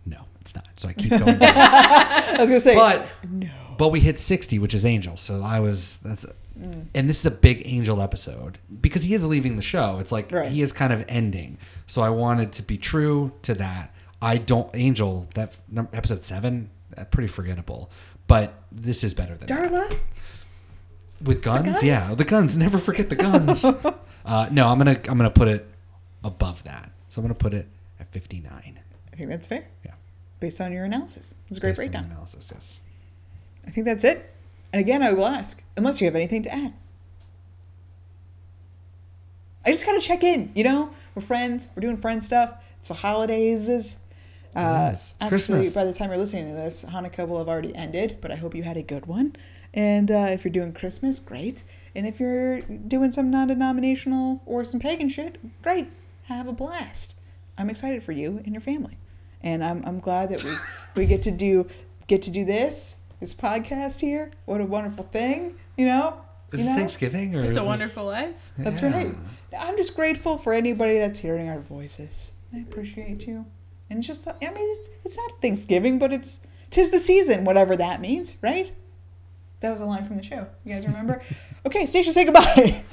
No, it's not. So I keep going. I was gonna say, but no. But we hit 60, which is Angel. So I was that's Mm. and this is a big Angel episode because he is leaving the show. It's like Right. he is kind of ending. So I wanted to be true to that. I don't Angel that episode 7 uh, pretty forgettable. But this is better than that. Darla. with guns? guns? Yeah, the guns. Never forget the guns. uh, no, I'm gonna I'm gonna put it above that. So I'm gonna put it at 59. I think that's fair. Yeah. Based on your analysis, it's a great Based breakdown. Analysis, yes. I think that's it. And again, I will ask, unless you have anything to add. I just gotta check in. You know, we're friends. We're doing friend stuff. It's the holidays. Uh, Yes, it's actually, Christmas. by the time you're listening to this, Hanukkah will have already ended. But I hope you had a good one. And uh, if you're doing Christmas, great. And if you're doing some non-denominational or some pagan shit, great. Have a blast. I'm excited for you and your family, and I'm I'm glad that we we get to do get to do this this podcast here. What a wonderful thing, you know. Is you know? Thanksgiving or It's is a this- wonderful life. That's Yeah. right. I'm just grateful for anybody that's hearing our voices. I appreciate you. And just, I mean, it's, it's not Thanksgiving, but it's, tis the season, whatever that means, right? That was a line from the show. You guys remember? okay, Stacia, say goodbye.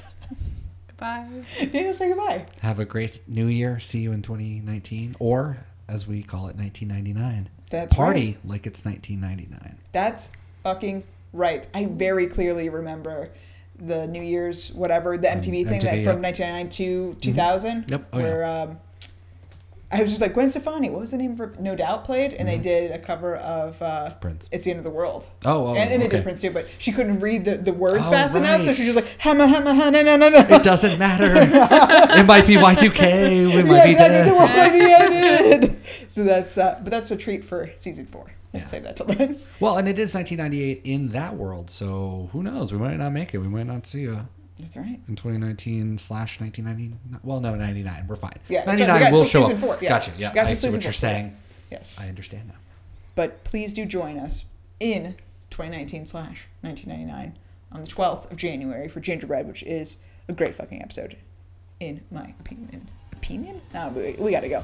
Goodbye. Daniel, say goodbye. Have a great new year. See you in 2019 or as we call it 1999. That's Party like it's 1999. That's fucking right. I very clearly remember the New Year's whatever the MTV thing that MTV, from 1999 to 2000. Yep. Oh, where um, I was just like Gwen Stefani. What was the name of her? No Doubt played, and they did a cover of uh, Prince. "It's the End of the World." Oh, oh, and, and they did. Prince too, but she couldn't read the, the words Oh, fast enough, so she was just like hamma hamma ha no no no no. It doesn't matter. it might be Y2K. We might yeah, be exactly. dead. The world might be ended. so that's uh, but that's a treat for season four. Yeah. save that till then. Well, and it is 1998 in that world, so who knows? We might not make it. We might not see you That's right. in 2019 slash 1990. Well, no, 99. We're fine. Yeah, that's 99 right. Will show season up. four, yeah. Gotcha. Yeah, Got I see what you're four. saying. Yes. I understand now. But please do join us in 2019 slash 1999 on the 12th of January for Gingerbread, which is a great fucking episode, in my opinion. Opinion? No, we, we gotta go.